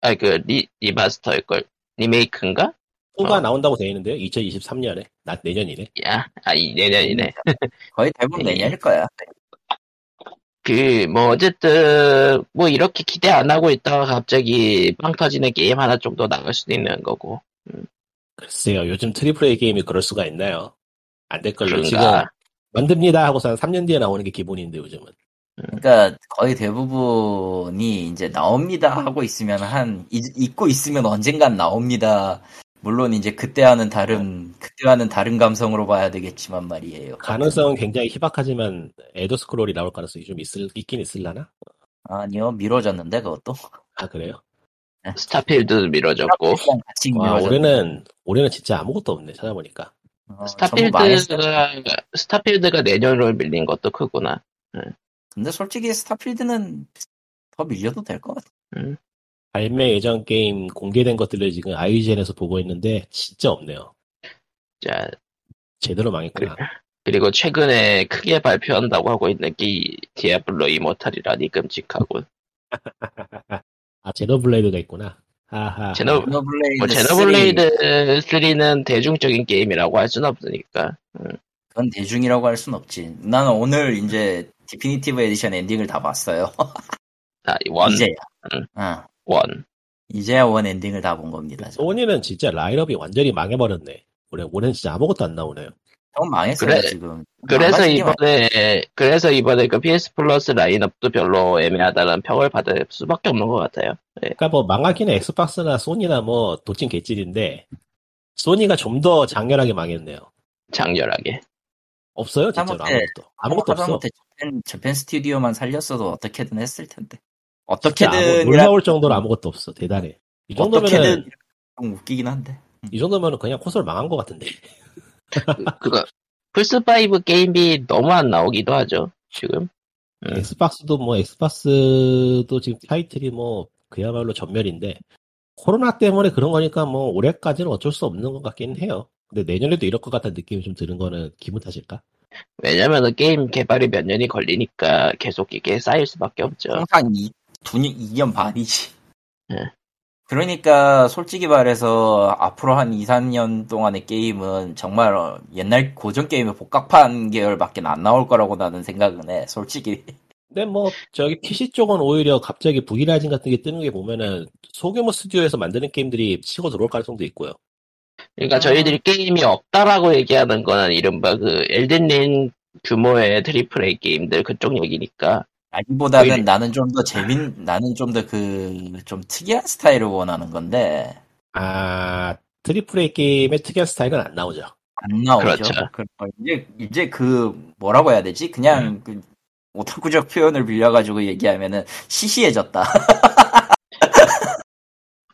아 그 remaster일 걸 리메이크인가? two가 어. 나온다고 되어 있는데요 2023년에 나 내년이네 야, 아, 이 내년이네. 거의 대부분 예. 내년일 거야. 그, 뭐, 어쨌든, 뭐, 이렇게 기대 안 하고 있다가 갑자기 빵 터지는 게임 하나 정도 나갈 수도 있는 거고. 글쎄요 요즘 triple A 게임이 그럴 수가 있나요 안 될 걸요 지금 그런가. 만듭니다 하고서 한 3년 뒤에 나오는 게 기본인데 요즘은 그러니까 거의 대부분이 이제 나옵니다 하고 있으면 한 이- 잊고 있으면 언젠간 나옵니다. 물론 이제 그때와는 다른 그때와는 다른 감성으로 봐야 되겠지만 말이에요. 가능성은 굉장히 희박하지만 에더 스크롤이 나올 가능성이 좀 있을 있긴 있을라나 아니요 미뤄졌는데 그것도 아 그래요 스타필드도 미뤄졌고. 와. 올해는 올해는 진짜 아무것도 없네 찾아보니까 어. 스타필드가, 스타필드가 내년으로 밀린 것도 크구나. 근데 솔직히 스타필드는 더 밀려도 될 것 같아. 발매 예정 게임 공개된 것들을 지금 아이젠에서 보고 있는데 진짜 없네요 자, 제대로 망했구나 그리고 최근에 크게 발표한다고 하고 있는 게 Diablo Immortal이라니 끔찍하고. 아 Xenoblade가 있구나 Xeno- Xenoblade 뭐, 3, Xenoblade 3는 대중적인 게임이라고 할 수는 없으니까. 그건 대중이라고 할순 없지. 나는 오늘 이제 Definitive Edition 엔딩을 다 봤어요. 아, one, 이제야. 응. 어, one. 이제야 one 엔딩을 다 본 겁니다. 소니는 진짜 라인업이 완전히 망해버렸네 올해 올해는 진짜 아무것도 안 나오네요 형 망했어요 그래- 지금. 그래서 이번에 그래서 이번에 그 PS 플러스 라인업도 별로 애매하다는 평을 받을 수밖에 없는 것 같아요. 그러니까 뭐 망하기는 엑스박스나 소니나 뭐 도찐 개찔인데 소니가 좀 더 장렬하게 망했네요. 장렬하게. 없어요 진짜로 아무것도 아무것도 없어. 재팬, 재팬 스튜디오만 살렸어도 어떻게든 했을 텐데. 어떻게든 놀라울 정도로 아무것도 없어 대단해. 이 정도면은 어떻게든 좀 웃기긴 한데. 이 정도면은 그냥 콘솔 망한 것 같은데. 그, 그거 플스 5 게임이 너무 안 나오기도 하죠. 지금. 음. Xbox도 뭐 Xbox도 지금 타이틀이 뭐 그야말로 전멸인데 코로나 때문에 그런 거니까 뭐 올해까지는 어쩔 수 없는 것 같긴 해요. 근데 내년에도 이럴 것 같다는 느낌이 좀 드는 거는 기분 탓일까? 왜냐면은 게임 개발이 몇 년이 걸리니까 계속 이게 쌓일 수밖에 없죠. 항상 이, 두 년, 2년 반이지. 예. 그러니까 솔직히 말해서 앞으로 한 2, 3년 동안의 게임은 정말 어, 옛날 고전 게임의 복각판 계열밖에 안 나올 거라고 나는 생각은 해. 솔직히. 근데 뭐 저기 PC 쪽은 오히려 갑자기 북이라진 같은 게 뜨는 게 보면은 소규모 스튜디오에서 만드는 게임들이 치고 들어올 가능성도 있고요. 그러니까 아. 저희들이 게임이 없다라고 얘기하는 거는 이른바 그 엘든링 규모의 triple A 게임들 그쪽 얘기니까. 아니보다는 오히려- 나는 좀 더 재밌, 나는 좀 더 그, 좀 특이한 스타일을 원하는 건데, 아 triple A 게임의 특이한 스타일은 안 나오죠. 안 나오죠. 그렇죠. 그- 이제, 이제 그, 뭐라고 해야 되지? 그냥, 그, 오타쿠적 표현을 빌려가지고 얘기하면은, 시시해졌다.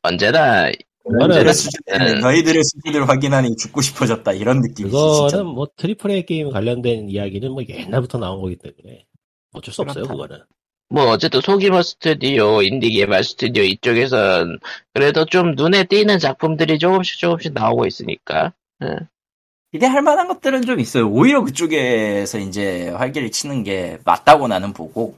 언제나 너희들의 수준을, 음. 너희들의 수준을 확인하니 죽고 싶어졌다. 이런 느낌이지, 진짜. 그거는 뭐 triple A 게임 관련된 이야기는 뭐 옛날부터 나온 거기 때문에 어쩔 수 없어요 그렇다. 그거는. 뭐 어쨌든 소규모 스튜디오, 인디 개발 스튜디오 이쪽에선 그래도 좀 눈에 띄는 작품들이 조금씩 조금씩 나오고 있으니까. 기대할 만한 것들은 좀 있어요. 오히려 그쪽에서 이제 활기를 치는 게 맞다고 나는 보고,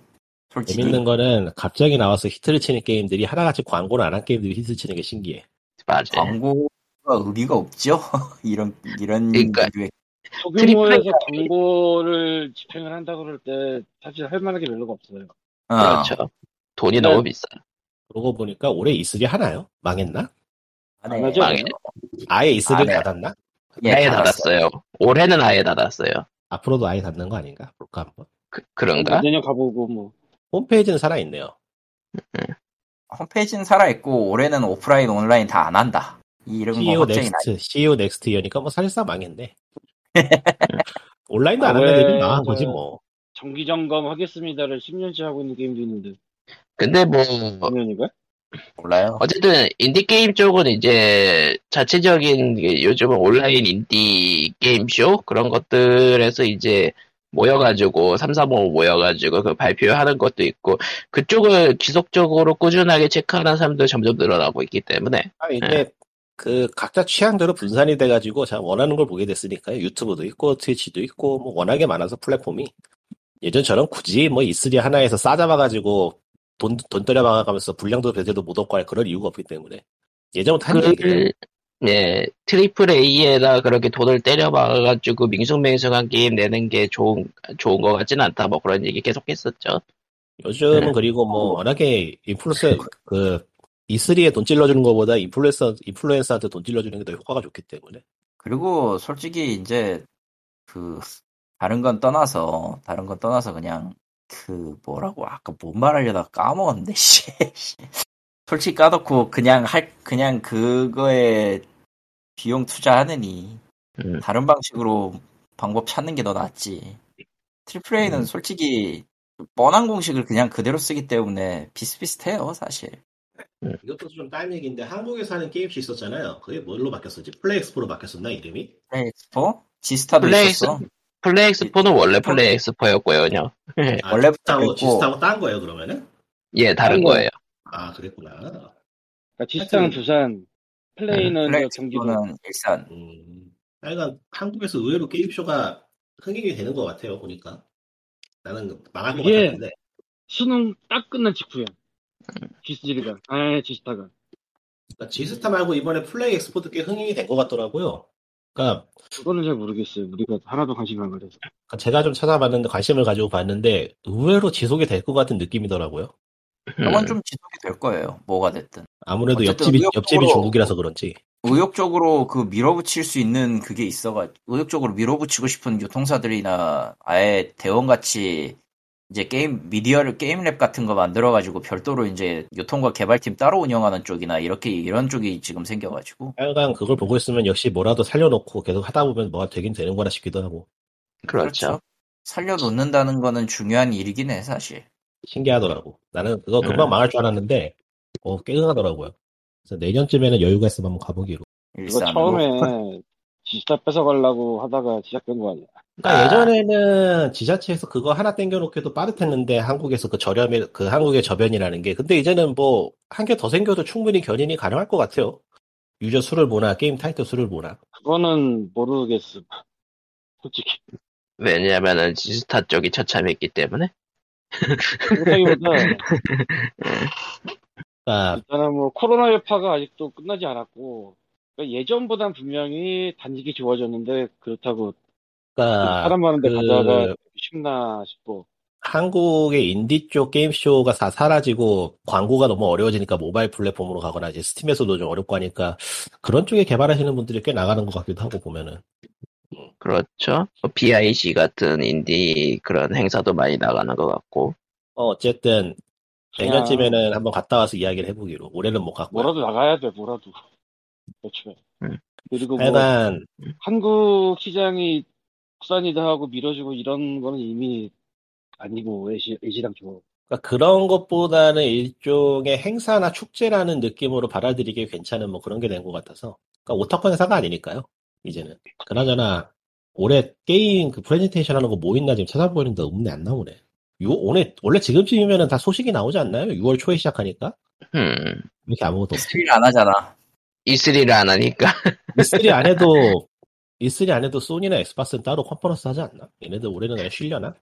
솔직히. 재밌는 거는 갑자기 나와서 히트를 치는 게임들이 하나같이 광고를 안 한 게임들이 히트 치는 게 신기해. 맞아요. 광고가 의미가 없죠. 이런 이런 그러니까 소규모에서 광고를 집행을 한다 그럴 때 사실 할 만한 게 별로가 없어요. 어, 그렇죠. 돈이 네. 너무 비싸. 그러고 보니까 올해 E3 하나요? 망했나? 안 해. 맞아. 망해. 아예 E3를 안 해요. 닫았나? 예, 아예 닫았어. 닫았어요. 올해는 아예 닫았어요. 앞으로도 아예 닫는 거 아닌가? 볼까 한번. 그, 그런가? 내년 가보고 뭐 홈페이지는 살아있네요. 홈페이지는 살아있고 올해는 오프라인 온라인 다 안 한다. 이런 거 CEO 나. 넥스트, CEO 넥스트 이러니까 뭐 사실상 망했네. 온라인도 안 망한 저- 거지 뭐. 정기 점검 하겠습니다를 10년째 하고 있는 게임도 있는데 근데 뭐 작년인가? 몰라요. 어쨌든 인디 게임 쪽은 이제 자체적인 그 요즘은 온라인 인디 게임 쇼 그런 것들에서 이제 모여가지고 3, 4, 5 모여가지고 그 발표하는 것도 있고 그쪽을 지속적으로 꾸준하게 체크하는 사람도 점점 늘어나고 있기 때문에 아, 이제 그 각자 취향대로 분산이 돼가지고 자 원하는 걸 보게 됐으니까요. YouTube도 있고 Twitch도 있고 뭐 워낙에 많아서 플랫폼이 예전처럼 굳이 뭐 E3 하나에서 싸잡아가지고 돈, 돈 때려박아가면서 분량도 배제도 못 얻고 할 그럴 이유가 없기 때문에 예전부터 한 얘기예요. 그, 예, triple A에다 그렇게 돈을 때려박아가지고 밍숭맹숭한 게임 내는 게 좋은, 좋은 것 같지는 않다. 뭐 그런 얘기 계속 했었죠. 요즘은 네. 그리고 뭐 워낙에 인플루스 그 E3에 돈 찔러주는 것보다 인플루엔서 인플루엔서한테 돈 찔러주는 게 더 효과가 좋기 때문에 그리고 솔직히 이제 그 다른 건 떠나서 다른 건 떠나서 그냥 그 뭐라고 아까 뭔 말하려다가 까먹었는데 씨. 솔직히 까놓고 그냥 할 그냥 그거에 비용 투자하느니 음. 다른 방식으로 방법 찾는 게 더 낫지. triple A는 음. 솔직히 뻔한 공식을 그냥 그대로 쓰기 때문에 비슷비슷해요, 사실. 이것도 좀 다른 얘기인데 한국에서 하는 게임시 있었잖아요. 그게 뭘로 바뀌었었지? PlayX4로 바뀌었었나 이름이? PlayX4? 지스타도 플레이엑스- 있었어. PlayX4는 원래 PlayX4였고요. 아, 원래부터 G-Star고 딴 거예요 그러면은? 예, 다른. 거예요. 아 그랬구나. 그러니까 지스타는 부산, 플레이는 저 경기도. 일산. 음, 하여간 한국에서 의외로 게임쇼가 흥행이 되는 것 같아요 보니까. 나는 망할 것 같았는데. 수능 딱 끝난 직후야. 지스지리가, 아 지스타가. 그러니까 지스타 말고 이번에 플레이 엑스포도 꽤 흥행이 된 것 같더라고요. 그러니까 그거는 잘 모르겠어요. 우리가 하나도 관심 안 가져서. 제가 좀 찾아봤는데 관심을 가지고 봤는데 의외로 지속이 될 것 같은 느낌이더라고요. 그건 음, 좀 지속이 될 거예요. 뭐가 됐든. 아무래도 옆집이 의욕적으로- 옆집이 중국이라서 그런지. 의욕적으로 그 밀어붙일 수 있는 그게 있어가 의욕적으로 밀어붙이고 싶은 유통사들이나 아예 대원같이 이제 게임 미디어를 게임 lab 같은 거 만들어 가지고 별도로 이제 유통과 개발팀 따로 운영하는 쪽이나 이렇게 이런 쪽이 지금 생겨 가지고 하여간 그걸 보고 있으면 역시 뭐라도 살려놓고 계속 하다 보면 뭐가 되긴 되는구나 싶기도 하고 그렇죠. 살려놓는다는 거는 중요한 일이긴 해 사실. 신기하더라고. 나는 그거 금방 음. 망할 줄 알았는데 어 깨끗하더라고요. 그래서 내년쯤에는 여유가 있으면 한번 가보기로. 이거. 처음에 지스타 뺏어가려고 하다가 시작된 거 아니야? 그러니까 아. 예전에는 지자체에서 그거 하나 땡겨놓기도 빠듯했는데 한국에서 그 저렴이 그 한국의 저변이라는 게 근데 이제는 뭐 한 개 더 생겨도 충분히 견인이 가능할 것 같아요. 유저 수를 보나 게임 타이틀 수를 보나. 그거는 모르겠음. 솔직히. 왜냐면은 지스타 쪽이 처참했기 때문에. 그렇다기보다 그러니까 일단은 뭐 코로나 여파가 아직도 끝나지 않았고 그러니까 예전보단 분명히 단식이 좋아졌는데 그렇다고 그러니까 사람 많은데 그- 가다가 쉽나 싶고. 한국의 인디 쪽 게임쇼가 다 사라지고 광고가 너무 어려워지니까 모바일 플랫폼으로 가거나 이제 스팀에서도 좀 어렵고 하니까 그런 쪽에 개발하시는 분들이 꽤 나가는 것 같기도 하고 보면은. 그렇죠. 뭐 BIC 같은 인디 그런 행사도 많이 나가는 것 같고. 어, 어쨌든 내년쯤에는 한번 갔다 와서 이야기를 해보기로. 올해는 못 갔고. 뭐라도 나가야 돼 뭐라도 그렇죠. 음. 그리고 뭐 하여간 한국 시장이 국산이다 하고 밀어주고 이런 거는 이미 아니고 애시, 애시당초 그러니까 그런 것보다는 일종의 행사나 축제라는 느낌으로 받아들이기 괜찮은 뭐 그런 게 된 것 같아서 그러니까 오타쿠 행사가 아니니까요 이제는 그나저나 올해 게임 그 프레젠테이션 하는 거 뭐 있나 지금 찾아보는데 없네 안 나오네 요 오늘 원래 지금쯤이면은 다 소식이 나오지 않나요? 6월 초에 시작하니까 음, 이렇게 아무것도 없지 E3를 안 하잖아. E3를 안 하니까. E3 안 해도 E3 안 해도 소니나 Xbox는 따로 컨퍼런스 하지 않나? 얘네들 올해는 그냥 쉬려나?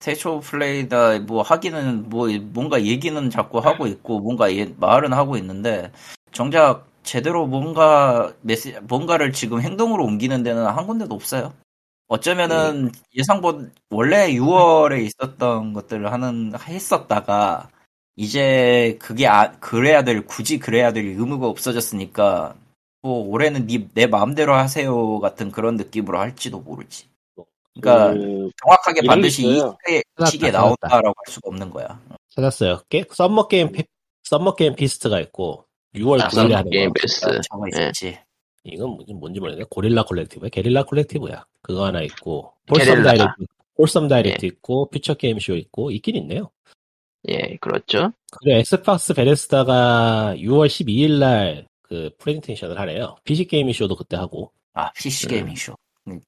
State of Play다 뭐 하기는 뭐 뭔가 얘기는 자꾸 하고 있고 뭔가 예- 말은 하고 있는데 정작 제대로 뭔가 메시 뭔가를 지금 행동으로 옮기는 데는 한 군데도 없어요. 어쩌면은 예상보 원래 6월에 있었던 것들을 하는 했었다가 이제 그게 아, 그래야 될 굳이 그래야 될 의무가 없어졌으니까 뭐 올해는 니, 내 마음대로 하세요 같은 그런 느낌으로 할지도 모르지. 그러니까 그, 정확하게 반드시 게 이. 시기에. 나온다라고 할 수가 없는 거야. 찾았어요. 게, Summer Game Fe-, Summer Game Fest가 있고 6월 아, 9일에 Summer 하는 게임 거. Fest. 저거 예. 있었지. 이건 뭔지, 뭔지 모르겠네. Gorilla Collective야? Guerrilla Collective야. 그거 하나 있고 Guerrilla. Direct, Wholesome Direct 있고 Future Games Show 있고 있긴 있네요. 예, 그렇죠. 그리고 Xbox Bethesda가 6월 12일 날 그 프레젠테이션을 하네요. PC 게이밍 쇼도 그때 하고 아 PC 음. Gaming Show.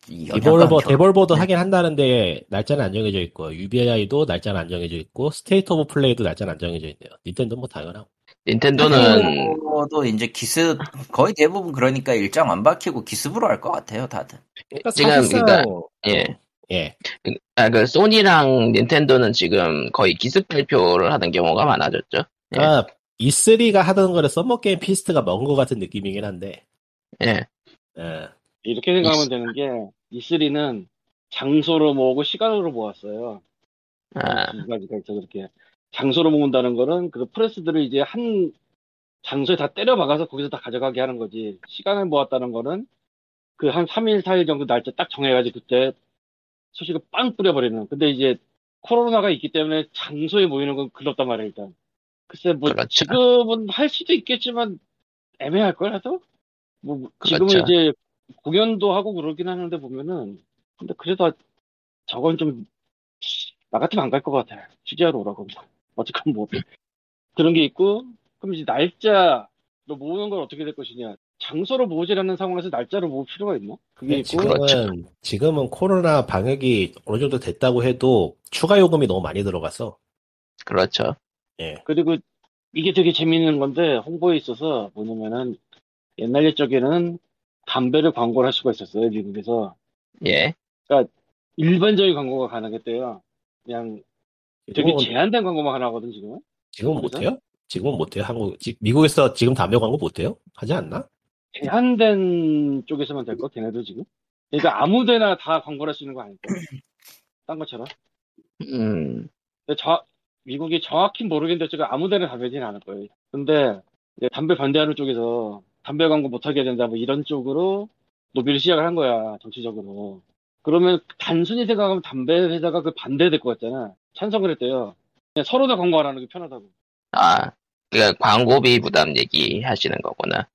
이 Devolver Devolver도 네. 하긴 한다는데 날짜는 안 정해져 있고 UBI도 날짜는 안 정해져 있고 State of Play도 날짜는 안 정해져 있네요. 닌텐도 뭐 당연하고. 닌텐도는 도 이제 기습 거의 대부분 그러니까 일정 안 박히고 기습으로 할 것 같아요 다들. 그러니까 지금 사실상 그러니까 예. 예. 아, 그 소니랑 닌텐도는 지금 거의 기습 발표를 하는 경우가 많아졌죠. 예. 아, E3가 하던 거를 Summer Game Fest가 먹은 것 같은 느낌이긴 한데. 예. 예. 이렇게 생각하면 되는 게 E3는 장소로 모으고 시간으로 모았어요. 아, 두 가지가 있어 그렇게 장소로 모은다는 거는 그 프레스들을 이제 한 장소에 다 때려 박아서 거기서 다 가져가게 하는 거지. 시간을 모았다는 거는 그 한 3일, 4일 정도 날짜 딱 정해가지고 그때 소식을 빵 뿌려버리는. 근데 이제 코로나가 있기 때문에 장소에 모이는 건 그렇단 말이야, 일단. 글쎄, 뭐, 그렇죠. 지금은 할 수도 있겠지만 애매할걸, 해도? 뭐, 지금은 그렇죠. 이제 공연도 하고 그러긴 하는데 보면은, 근데 그래도 저건 좀, 나 같으면 안 갈 것 같아. 취재하러 오라고. 어쨌건 뭐, 그런 게 있고, 그럼 이제 날짜, 너 모으는 건 어떻게 될 것이냐. 장소로 모으지 않는 상황에서 날짜로 모을 필요가 있나? 그게 있고, 그렇죠. 지금은, 지금은 코로나 방역이 어느 정도 됐다고 해도 추가 요금이 너무 많이 들어가서. 그렇죠. 예. 그리고 이게 되게 재밌는 건데, 홍보에 있어서 뭐냐면은, 옛날 옛적에는 담배를 광고를 할 수가 있었어요, 미국에서. 예. 일반적인 광고가 가능했대요. 그냥 되게 지금은, 제한된 광고만 하나거든, 지금은. 지금은? 못해요? 지금은 못해요? 한국, 지- 미국에서 지금 담배 광고 못해요? 하지 않나? 제한된 쪽에서만 될 거, 걔네도 지금. 그러니까 아무 데나 다 광고를 할 수 있는 거 아닐까? 딴 것처럼. 음, 근데 저, 미국이 정확히 모르겠는데 제가 아무 데나 담배진 않을 거예요. 근데 이제 담배 반대하는 쪽에서 담배 광고 못하게 된다 뭐 이런 쪽으로 로비를 시작을 한 거야 정치적으로. 그러면 단순히 생각하면 담배 회사가 그 반대될 것 같잖아. 찬성을 했대요. 그냥 서로 다 광고 안 하는 게 편하다고. 아, 그러니까 광고비 부담 얘기 하시는 거구나.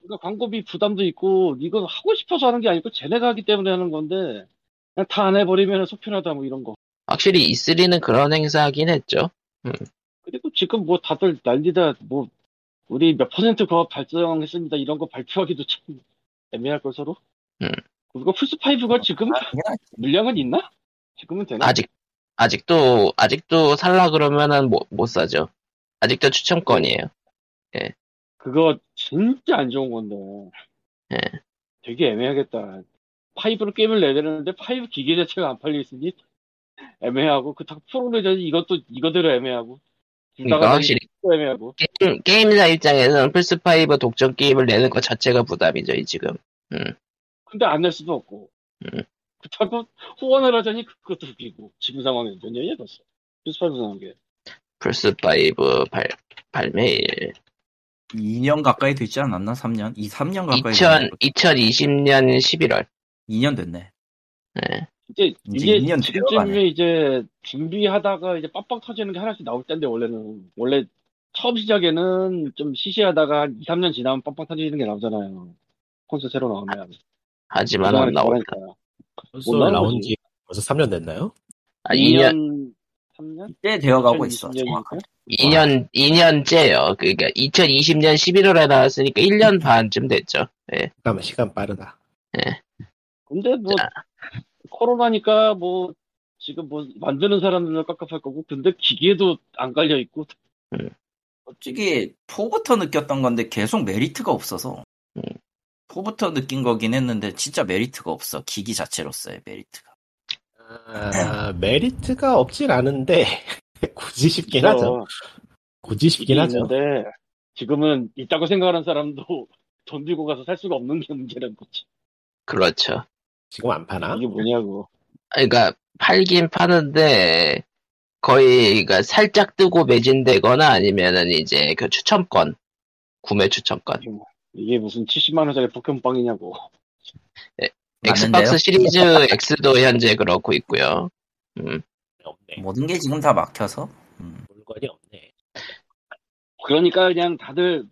그러니까 광고비 부담도 있고 이건 하고 싶어서 하는 게 아니고 쟤네가 하기 때문에 하는 건데 그냥 다 안 해버리면 속편하다 뭐 이런 거. 확실히 E3는 그런 행사긴 했죠. 그리고 지금 뭐 다들 난리다 뭐 우리 몇 퍼센트 더 발전했습니다 이런 거 발표하기도 참 애매할 걸 서로. 음. 그리고 플스 5가 지금 아, 그냥 물량은 있나? 지금은 되나? 아직, 아직도, 아직도 살라 그러면은 못, 못 사죠. 아직도 추천권이에요. 그거 진짜 안 좋은 건데. 예. 되게 애매하겠다. 5로 게임을 내야 되는데 5 기계 자체가 안 팔려 있으니 애매하고 그 프로레전 이것도 이거대로 애매하고. 그러니까 확실히 또 애매하고. 게임, 게임사 입장에서는 플스5 독점 게임을 내는 것 자체가 부담이죠, 이 지금. 근데 안 낼 수도 없고. 음. 그렇다고 후원을 하자니 그것도 웃기고. 지금 상황에 몇 년이야 벌써. 플스5 나온 게. 플스5 발, 발매일. 2년 가까이 됐지 않았나? 3년? 2, 3년 가까이 2000, 2020년 11월. 2년 됐네. 예. 이제 이제 이게 2년 지금쯤에. 이제 준비하다가 이제 빡빡 터지는 게 하나씩 나올 텐데 원래는 원래 처음 시작에는 좀 시시하다가 한 2, 3년 지나면 빡빡 터지는 게 나오잖아요. 콘솔 새로 나오면. 하지만 안 나오니까. 콘솔 나온. 지 벌써 3년 됐나요? 아, 2년, 3년? 때 되어가고 있어. 2020년 이니까? 정확하게. 2년, 2년째요. 그러니까 2020년 11월에 나왔으니까 1년 반쯤 됐죠. 예. 잠깐만 시간 빠르다. 근데 뭐 자. 코로나니까 뭐 지금 뭐 만드는 사람들은 깝깝할 거고 근데 기계도 안 깔려 있고 솔직히 4부터 느꼈던 건데 계속 메리트가 없어서 음. 4부터 느낀 거긴 했는데 진짜 메리트가 없어. 기기 자체로서의 메리트가. 아, 메리트가 없진 않은데 굳이 싶긴 하죠. 굳이 싶긴 하죠. 있는데 지금은 있다고 생각하는 사람도 돈 들고 가서 살 수가 없는 게 문제라는 거지. 그렇죠. 지금 안 파나? 이게 뭐냐고. 그러니까 팔긴 파는데 거의 그러니까 살짝 뜨고 매진되거나 아니면은 이제 그 추첨권 구매 추첨권 이게 무슨 70만 원짜리 포켓몬빵이냐고. 엑스박스 시리즈 X도 현재 그렇고 있고요. 음, 없네. 모든 게 지금 다 막혀서. 음. 물건이 없네. 그러니까 그냥 다들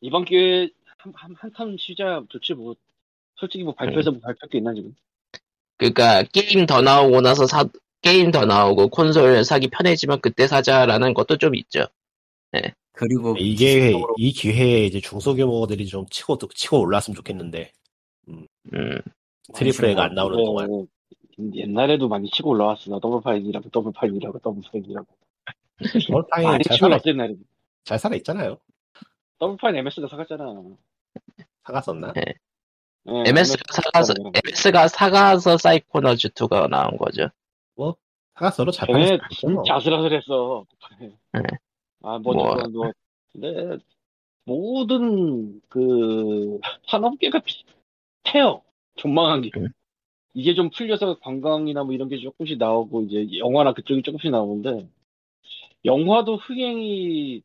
이번 기회에 한한탄 쉬자 좋지 뭐. 솔직히 뭐 발표해서 뭐 발표할 게 있나 지금. 그러니까 게임 더 나오고 나서 사 게임 더 나오고 콘솔 사기 편해지면 그때 사자라는 것도 좀 있죠. 그리고 이게 기술적으로 이 기회에 이제 중소규모들이 좀 치고 치고 올랐으면 좋겠는데 음, triple A가 안 나오는 네, 동안 옛날에도 많이 치고 올라왔어. 나 Double Fine이라고 Double Fine이라고 Double Fine이라고. Double Fine 많이 잘 치고 옛날에. 잘 살아 있잖아요. Double Fine MS가 사갔잖아. 사갔었나? 네, MS가 사가서 MS가 사가서 Psychonauts 2가 나온 거죠. 잘 걔네 팔렸어. 진짜 아슬아슬했어. 네. 아, 뭐, 뭐. 뭐, 뭐. 근데, 모든, 그, 산업계가 비슷해요. 전망한 게. 음. 이게 좀 풀려서 관광이나 뭐 이런 게 조금씩 나오고, 이제 영화나 그쪽이 조금씩 나오는데, 영화도 흥행이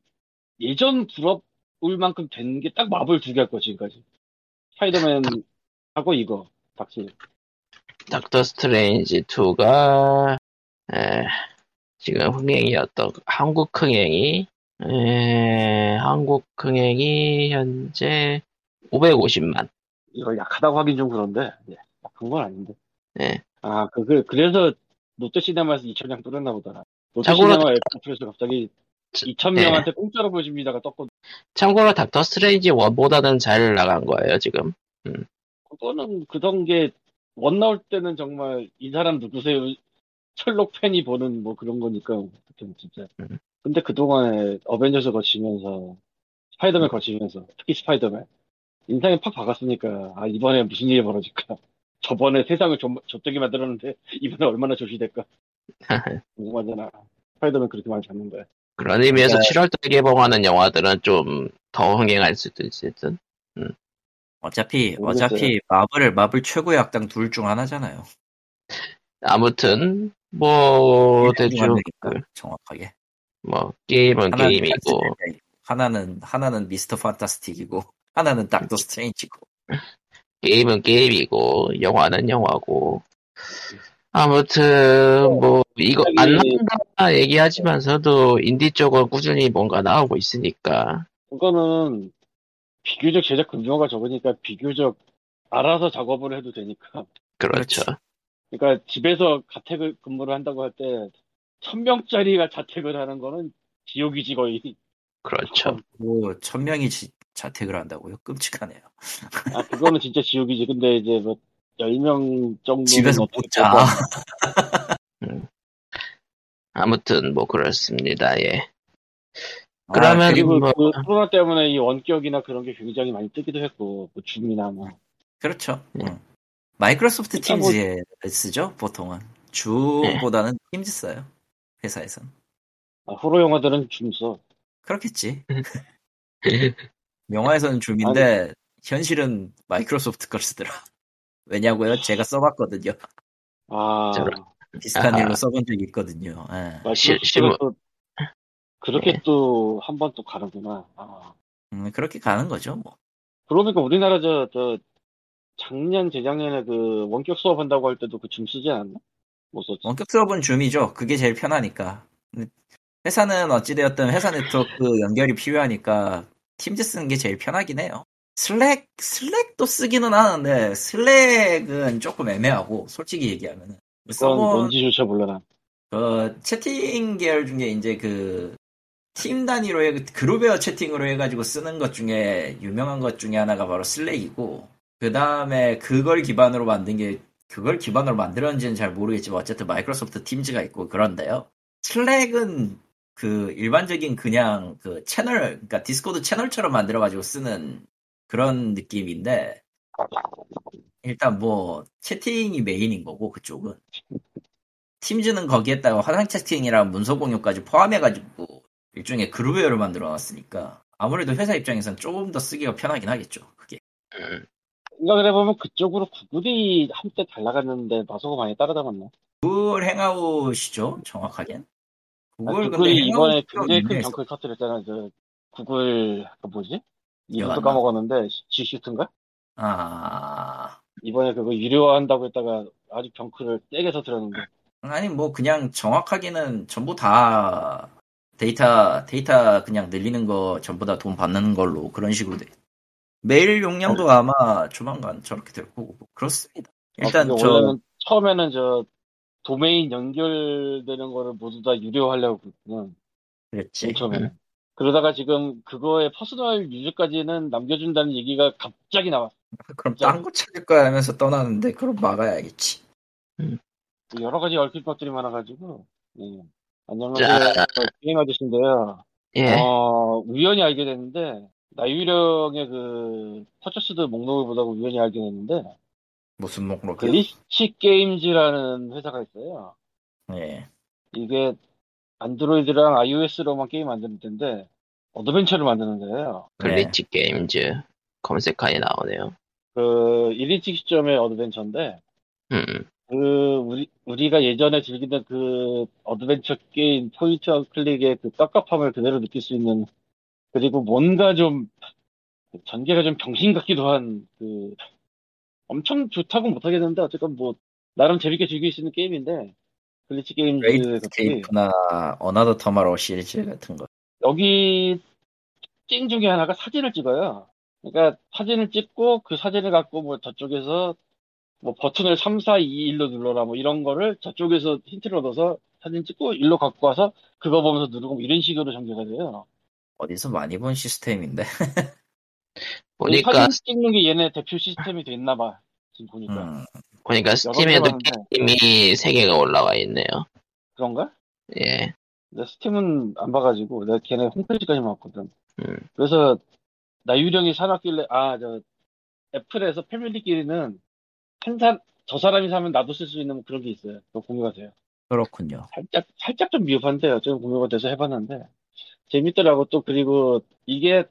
예전 부럽을 만큼 된 게 딱 마블 두 개일 거야, 지금까지. 스파이더맨 하고 이거, 닥치. 닥터 스트레인지 2가 지금 흥행이었던 한국 흥행이 에, 한국 흥행이 현재 550만. 이거 약하다고 하긴 좀 그런데, 예, 약한 건 아닌데. 네. 아, 그, 그, 그래서 롯데시네마에서 2,000장 뿌렸나 보더라. 롯데시네마 애플에서 갑자기 2,000명한테 공짜로 보여줍니다가 떴거든. 참고로 닥터 스트레인지 1보다는 잘 나간 거예요 지금. 그거는 그던 게, 원 나올 때는 정말 이 사람 누구세요? 셜록 팬이 보는 뭐 그런 거니까, 그때 진짜. 음. 근데 그동안에 어벤져스 거치면서, 스파이더맨 거치면서, 특히 스파이더맨. 인상이 팍 박았으니까, 아, 이번에 무슨 일이 벌어질까. 저번에 세상을 좀, 좆되게 만들었는데, 이번에 얼마나 좆이 될까. 궁금하잖아. 스파이더맨 그렇게 많이 잡는데. 그런 의미에서 그러니까- 7월달 개봉하는 영화들은 좀 더 흥행할 수도 있든. 어차피 모르겠어요. 어차피 마블 마블 최고의 악당 둘 중 하나잖아요. 아무튼 뭐 대충 정확하게. 뭐 게임은 하나는 게임이고 하나는 하나는 미스터 판타스틱이고 하나는 닥터 스트레인지고 게임은 게임이고 영화는 영화고 아무튼 뭐 이거 안 나온다 얘기하지만서도 인디 쪽은 꾸준히 뭔가 나오고 있으니까 그거는 비교적 제작 금조가 적으니까 비교적 알아서 작업을 해도 되니까. 그렇죠. 그러니까 집에서 가택을 근무를 한다고 할 때, 천 명짜리가 자택을 하는 거는 지옥이지 거의. 그렇죠. 뭐 천명이 지- 자택을 한다고요? 끔찍하네요. 아, 그거는 진짜 지옥이지. 근데 이제 뭐, 10명 정도는 집에서 못 자. 아무튼 뭐 그렇습니다. 예. 아, 그러면 그리고 뭐- 그 코로나 때문에 이 원격이나 그런 게 굉장히 많이 뜨기도 했고, 뭐 줌이나 뭐. 그렇죠. 네. 응. 마이크로소프트 그러니까 뭐- 팀즈에 쓰죠 보통은 줌보다는 팀즈 써요 회사에선 아, 호러 영화들은 줌 써. 그렇겠지. 영화에서는 줌인데 현실은 마이크로소프트 걸 쓰더라. 왜냐고요? 제가 써봤거든요. 아, 저런. 비슷한 아하. 일로 써본 적이 있거든요. 예. 실무- 또 그렇게 네. 또한 번 또 가는구나. 아. 음, 그렇게 가는 거죠. 뭐. 그러니까 우리나라 저, 저, 작년, 재작년에 그 원격 수업 한다고 할 때도 그 줌 쓰지 않았나? 못 썼지. 원격 수업은 Zoom이죠. 그게 제일 편하니까. 회사는 어찌되었든 회사 네트워크 연결이 필요하니까 Teams 쓰는 게 제일 편하긴 해요. Slack, Slack도 쓰기는 하는데 Slack은 조금 애매하고 솔직히 얘기하면은 그건 서버 뭔지조차 몰라. 그 채팅 계열 중에 이제 그 팀 단위로 해, 그룹웨어 채팅으로 해가지고 쓰는 것 중에 유명한 것 중에 하나가 바로 Slack이고 그 다음에 그걸 기반으로 만든 게 그걸 기반으로 만들었는지는 잘 모르겠지만 어쨌든 Microsoft Teams가 있고 그런데요. Slack은 그 일반적인 그냥 그 채널 그러니까 Discord 채널처럼 만들어가지고 쓰는 그런 느낌인데 일단 뭐 채팅이 메인인 거고 그쪽은 팀즈는 거기에다가 화상 채팅이랑 문서 공유까지 포함해가지고 일종의 그룹웨어를 만들어 놨으니까 아무래도 회사 입장에선 조금 더 쓰기가 편하긴 하겠죠. 그게 음, 생각을 해보면 그쪽으로 구글이 한때 잘 나갔는데 마소가 많이 따라잡았나? 구글 행아웃이죠, 정확하게는. 구글 아, 구글이 이번에 굉장히 큰 유명했어. 정크를 터뜨렸잖아. 저 구글 그 뭐지? 이름도. 까먹었는데 G슈트인가? 아 이번에 그거 유료화한다고 했다가 아주 병크를 세게 터뜨렸는데 아니 뭐 그냥 정확하게는 전부 다 데이터 데이터 그냥 늘리는 거 전부 다 돈 받는 걸로 그런 식으로 돼. 메일 용량도 아마 조만간 저렇게 될 거고 뭐 그렇습니다. 일단 어, 근데 저 처음에는 저 도메인 연결되는 거를 모두 다 유료 하려고 그랬구나. 그랬지. 맨 처음에는. 그러다가 지금 그거의 personal user까지는 남겨준다는 얘기가 갑자기 나왔어. 그럼 딴 거 찾을 거야 하면서 떠나는데 그럼 막아야겠지. 여러 가지 얽힌 것들이 많아가지고. 예. 안녕하세요. 자. 게임 아저씨인데요. 예. 어, 우연히 알게 됐는데, 나유령의 그, purchased 목록을 보다가 우연히 알게 됐는데, 무슨 목록이요? Glitch Games라는 회사가 있어요. 예. 이게 안드로이드랑 iOS로만 게임 만드는 데인데, 어드벤처를 만드는 데예요. Glitch Games 검색하니 나오네요. 그 1인칭 시점의 어드벤처인데, 음, 그 우리 우리가 예전에 즐기던 그 어드벤처 게임 point and click의 그 깝깝함을 그대로 느낄 수 있는 그리고 뭔가 좀 전개가 좀 병신 같기도 한 그 엄청 좋다고 못하겠는데 어쨌건 뭐 나름 재밌게 즐길 수 있는 게임인데 Glitch 같이 Great Escape나 Another Tomorrow 시리즈 같은 거. 여기 특징 중에 하나가 사진을 찍어요. 그러니까 사진을 찍고 그 사진을 갖고 뭐 저쪽에서 뭐 버튼을 3, 4, 2, 1로 눌러라 뭐 이런 거를 저쪽에서 힌트를 얻어서 사진 찍고 일로 갖고 와서 그거 보면서 누르고 뭐 이런 식으로 전개가 돼요. 어디서 많이 본 시스템인데. 보니까 사진 찍는 게 얘네 대표 시스템이 됐나 봐. 지금 보니까. 음, 보니까 스팀에도. 게임이 3개가 올라와 있네요. 그런가? 예. 내 스팀은 안 봐가지고 내가 걔네 홈페이지까지만 봤거든. 음. 그래서 나 유령이 사놨길래 아 저 애플에서 패밀리끼리는 한 사, 저 사람이 사면 나도 쓸 수 있는 그런 게 있어요. 그거 공유가 돼요. 그렇군요. 살짝 살짝 좀 미흡한데 어쨌든 공유가 돼서 해봤는데 재밌더라고 또 그리고 이게 그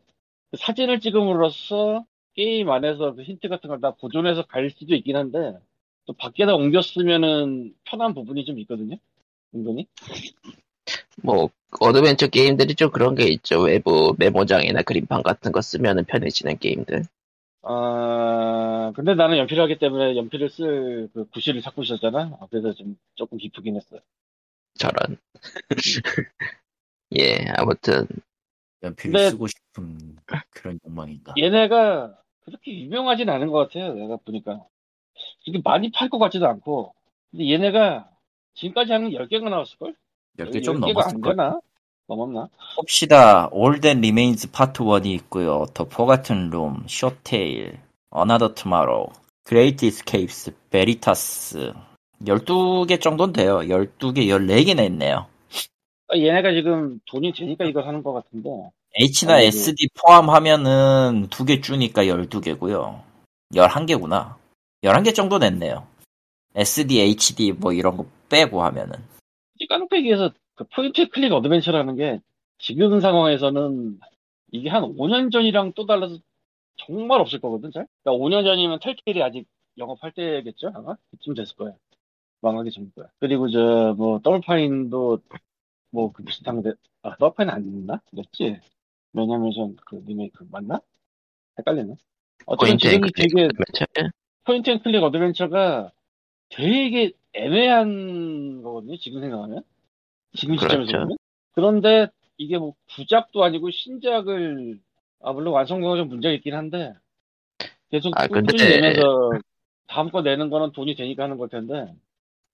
사진을 찍음으로써 게임 안에서 그 힌트 같은 걸 다 보존해서 갈 수도 있긴 한데 또 밖에다 옮겼으면은 편한 부분이 좀 있거든요. 은근히. 뭐 어드벤처 게임들이 좀 그런 게 있죠. 외부 메모장이나 그림판 같은 거 쓰면은 편해지는 게임들. 아, 근데 나는 연필을 하기 때문에 연필을 쓸 그 구실을 찾고 있었잖아. 아, 그래서 좀 조금 기쁘긴 했어요. 저런. 예, 아무튼 연필을 쓰고 싶은 그런 욕망인가. 얘네가 그렇게 유명하진 않은 것 같아요. 내가 보니까. 이게 많이 팔 것 같지도 않고. 근데 얘네가 지금까지 게 10개가 나왔을걸? 10개 좀 10개가 안 넘었을 걸. 되나? 넘었나? 봅시다. All That Remains Part 1이 있고요. The Forgotten Room, Short Tale, Another Tomorrow, Great Escapes, Veritas. 12개 정도는 돼요. 12개, 14개나 있네요. 아, 얘네가 지금 돈이 되니까 이걸 하는 것 같은데. H나 아이고. SD 포함하면은 2개 주니까 12개고요. 11개구나. 11개 정도 냈네요. SD, HD 뭐 이런 거 빼고 하면은. 깡패기에서 그 point click 어드벤처라는 게 지금 상황에서는 이게 한 5년 전이랑 또 달라서 정말 없을 거거든, 잘? 그러니까 5년 전이면 Telltale이 아직 영업할 때겠죠, 아마? 그쯤 됐을 거야. 망하기 전일 거야. 그리고 저, 뭐, Double Fine도 뭐, 그 비슷한 데, 아, Double Fine 아니었나? 그랬지? 왜냐면 그 리메이크 맞나? 헷갈리네. 어쨌든 point and 지금이 클릭 되게. point and click adventure가 되게 애매한 거거든요, 지금 생각하면. 지금 시점에서 그렇죠. 보면. 그런데 이게 뭐 구작도 아니고 신작을, 아, 물론 완성도가 좀 문제가 있긴 한데, 계속 아, 근데- 꾸준히 내면서 다음 거 내는 거는 돈이 되니까 하는 걸 텐데,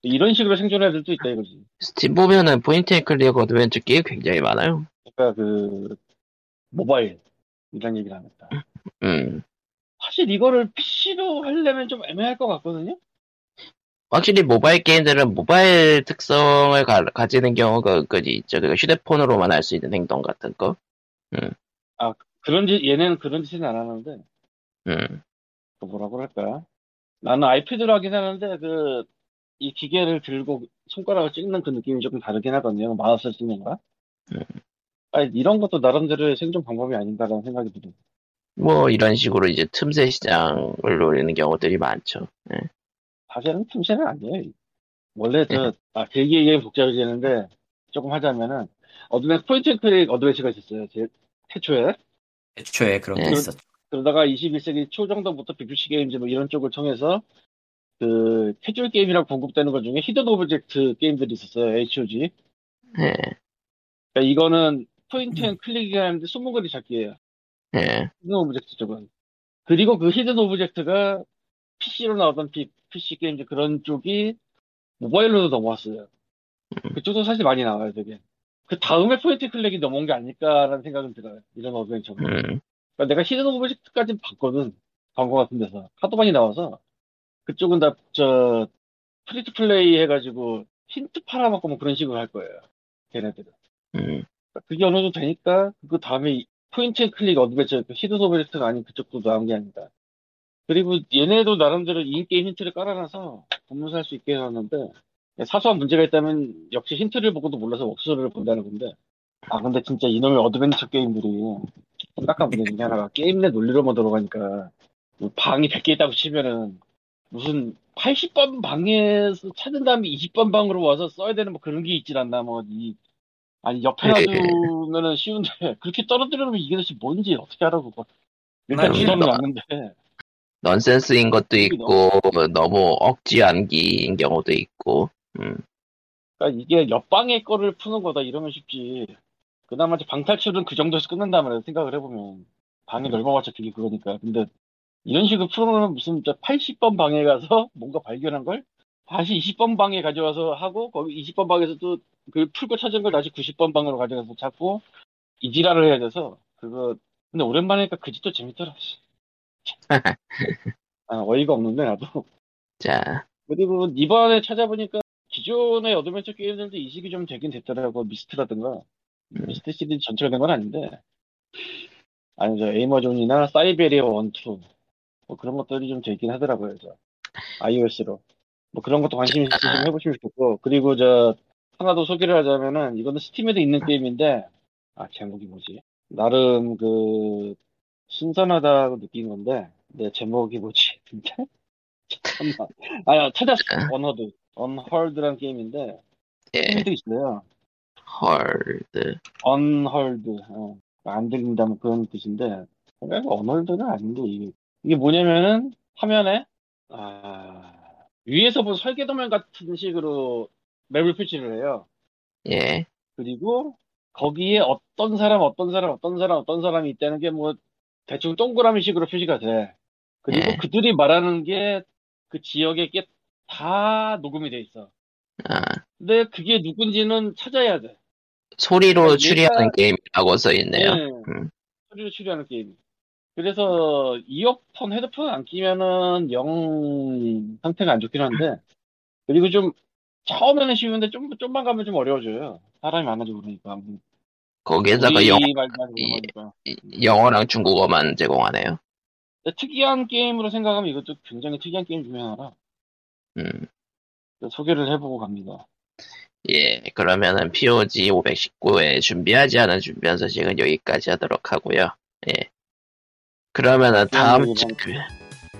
이런 식으로 될 수도 있다 이거지. 스팀 보면은 point and click adventure 게임 굉장히 많아요. 그러니까 그, 모바일, 이런 얘기를 하겠다. 음. 사실 이거를 PC로 하려면 좀 애매할 것 같거든요? 확실히 모바일 게임들은 모바일 특성을 가, 지는 경우가 은근히 있죠. 그 휴대폰으로만 할 수 있는 행동 같은 거. 그런 짓, 얘네는 그런 짓은 안 하는데, 음. 그 뭐라고 할까? 나는 아이패드로 하긴 하는데, 그, 이 기계를 들고 손가락을 찍는 그 느낌이 조금 다르긴 하거든요. 마우스 찍는 거랑. 음. 아니, 이런 것도 나름대로의 생존 방법이 아닌가라는 생각이 들어요. 뭐 이런 식으로 이제 틈새 시장을 노리는 경우들이 많죠. 예. 사실은 틈새는 아니에요. 원래 저, 아, 길게 얘기하면 복잡해지는데, 조금 하자면은, adven- point and click adventure가 있었어요. 제 태초에. 애초에 그런 게 네. 있었죠. 그러다가 21세기 초 정도부터 BBC 게임즈 뭐 이런 쪽을 통해서 그 캐주얼 게임이라고 공급되는 것 중에 hidden object 게임들이 있었어요. HOG. 예. 그러니까 이거는 point and click이긴 한데 숨은그림 찾기예요. 예. hidden object 쪽은. 그리고 그 hidden object가 PC로 나오던 피, PC 게임즈 그런 쪽이 모바일로도 넘어왔어요. 그쪽도 사실 많이 나와요, 되게. 그 다음에 point click이 넘어온 게 아닐까라는 생각은 들어요. 이런 adventure가. 음. 그러니까 내가 hidden object까지 봤거든. 광고 같은 데서. 하도 많이 나와서. 그쪽은 다, 저, free to play 해가지고 힌트 팔아먹고 뭐 그런 식으로 할 거예요. 걔네들은. 음. 그게 어느 정도 되니까, 그 다음에 이 point and click adventure, 그 hidden object가 아닌 그쪽도 나온 게 아니다. 그리고 얘네도 나름대로 in-game 힌트를 깔아놔서 보면서 할 수 있게 해놨는데, 사소한 문제가 있다면 역시 힌트를 보고도 몰라서 웍스를 본다는 건데, 아, 근데 진짜 이놈의 adventure 게임들이 심각한 문제 중에 하나가 게임 내 논리로만 들어가니까 뭐 방이 100개 있다고 치면은 무슨 80번 방에서 찾은 다음에 20번 방으로 와서 써야 되는 뭐 그런 게 있질 않나 뭐 이 아니 옆에 놔두면은 쉬운데 그렇게 떨어뜨리면 이게 도대체 뭔지 어떻게 알아 그거 일단 아유, 주소는 나- 왔는데. 넌센스인 것도 있고 너무 억지 암기인 경우도 있고. 음. 그러니까 이게 옆방의 거를 푸는 거다 이러면 쉽지. 그나마 이제 방탈출은 그 정도에서 말이야 생각을 해보면. 방이 넓어봤자 그게 그거니까. 근데 이런 식으로 풀어놓으면 무슨 80번 방에 가서 뭔가 발견한 걸 다시 20번 방에 가져와서 하고 거기 20번 방에서 또그 풀고 찾은 걸 다시 90번 방으로 가져가서 찾고 이 지랄을 해야 돼서 그거 근데 오랜만에 하니까 그 짓도 재밌더라 씨. 아, 어이가 없는데 나도. 자, 그리고 이번에 찾아보니까 기존의 adventure 게임들도 이식이 좀 되긴 됐더라고 Myst라든가. Myst 시리즈 전체가 된 건 아닌데. 아니 저 Amerzone이나 Syberia 1, 2 뭐 그런 것들이 좀 되긴 하더라고요 저. iOS로. 뭐 그런 것도 관심 있으시면 해보시면 좋고. 그리고 저 하나 더 소개를 하자면은 이거는 Steam에도 있는 게임인데 아 제목이 뭐지? 나름 그 신선하다고 느낀 건데 내 제목이 뭐지? 진짜? 잠깐만. 아야 찾았어. Unheard Unheard라는 게임인데 예. 게임도 있어요? Heard. Unheard. 어, 안 들린다 뭐 그런 뜻인데 그러니까 Unheard는 아닌데 이게 이게 뭐냐면은 화면에 아, 위에서 본 설계도면 같은 식으로 맵을 표시를 해요. 예. 그리고 거기에 어떤 사람, 어떤 사람, 어떤 사람, 어떤 사람이 있다는 게 뭐 대충 동그라미 식으로 표시가 돼. 그리고 예. 그들이 말하는 게 그 지역에 게 다 녹음이 돼 있어. 아, 근데 그게 누군지는 찾아야 돼. 소리로 그러니까 추리하는 얘가- 게임이라고 써 있네요. 네. 음. 소리로 추리하는 게임. 그래서 이어폰, 헤드폰 안 끼면은 영 상태가 안 좋긴 한데 그리고 좀 처음에는 쉬운데 좀 좀만 가면 좀 어려워져요. 사람이 많아지고 그러니까. 거기에다가 영. 영어랑 중국어만 제공하네요. 특이한 게임으로 생각하면 이것도 굉장히 특이한 게임 중에 하나라 음. 소개를 해보고 갑니다. 예, 그러면은 POG 519에 준비하지 않은 준비한 소식은 여기까지 하도록 하고요. 예. 그러면은 다음 주,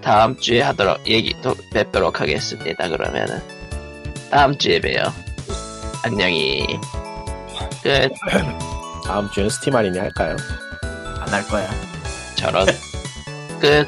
다음 주에 하도록, 얘기, 또 뵙도록 하겠습니다. 그러면은. 다음 주에 봬요. 안녕히. 끝. 다음 주엔 스팀 할인이 할까요? 안 할 거야. 저런. 끝.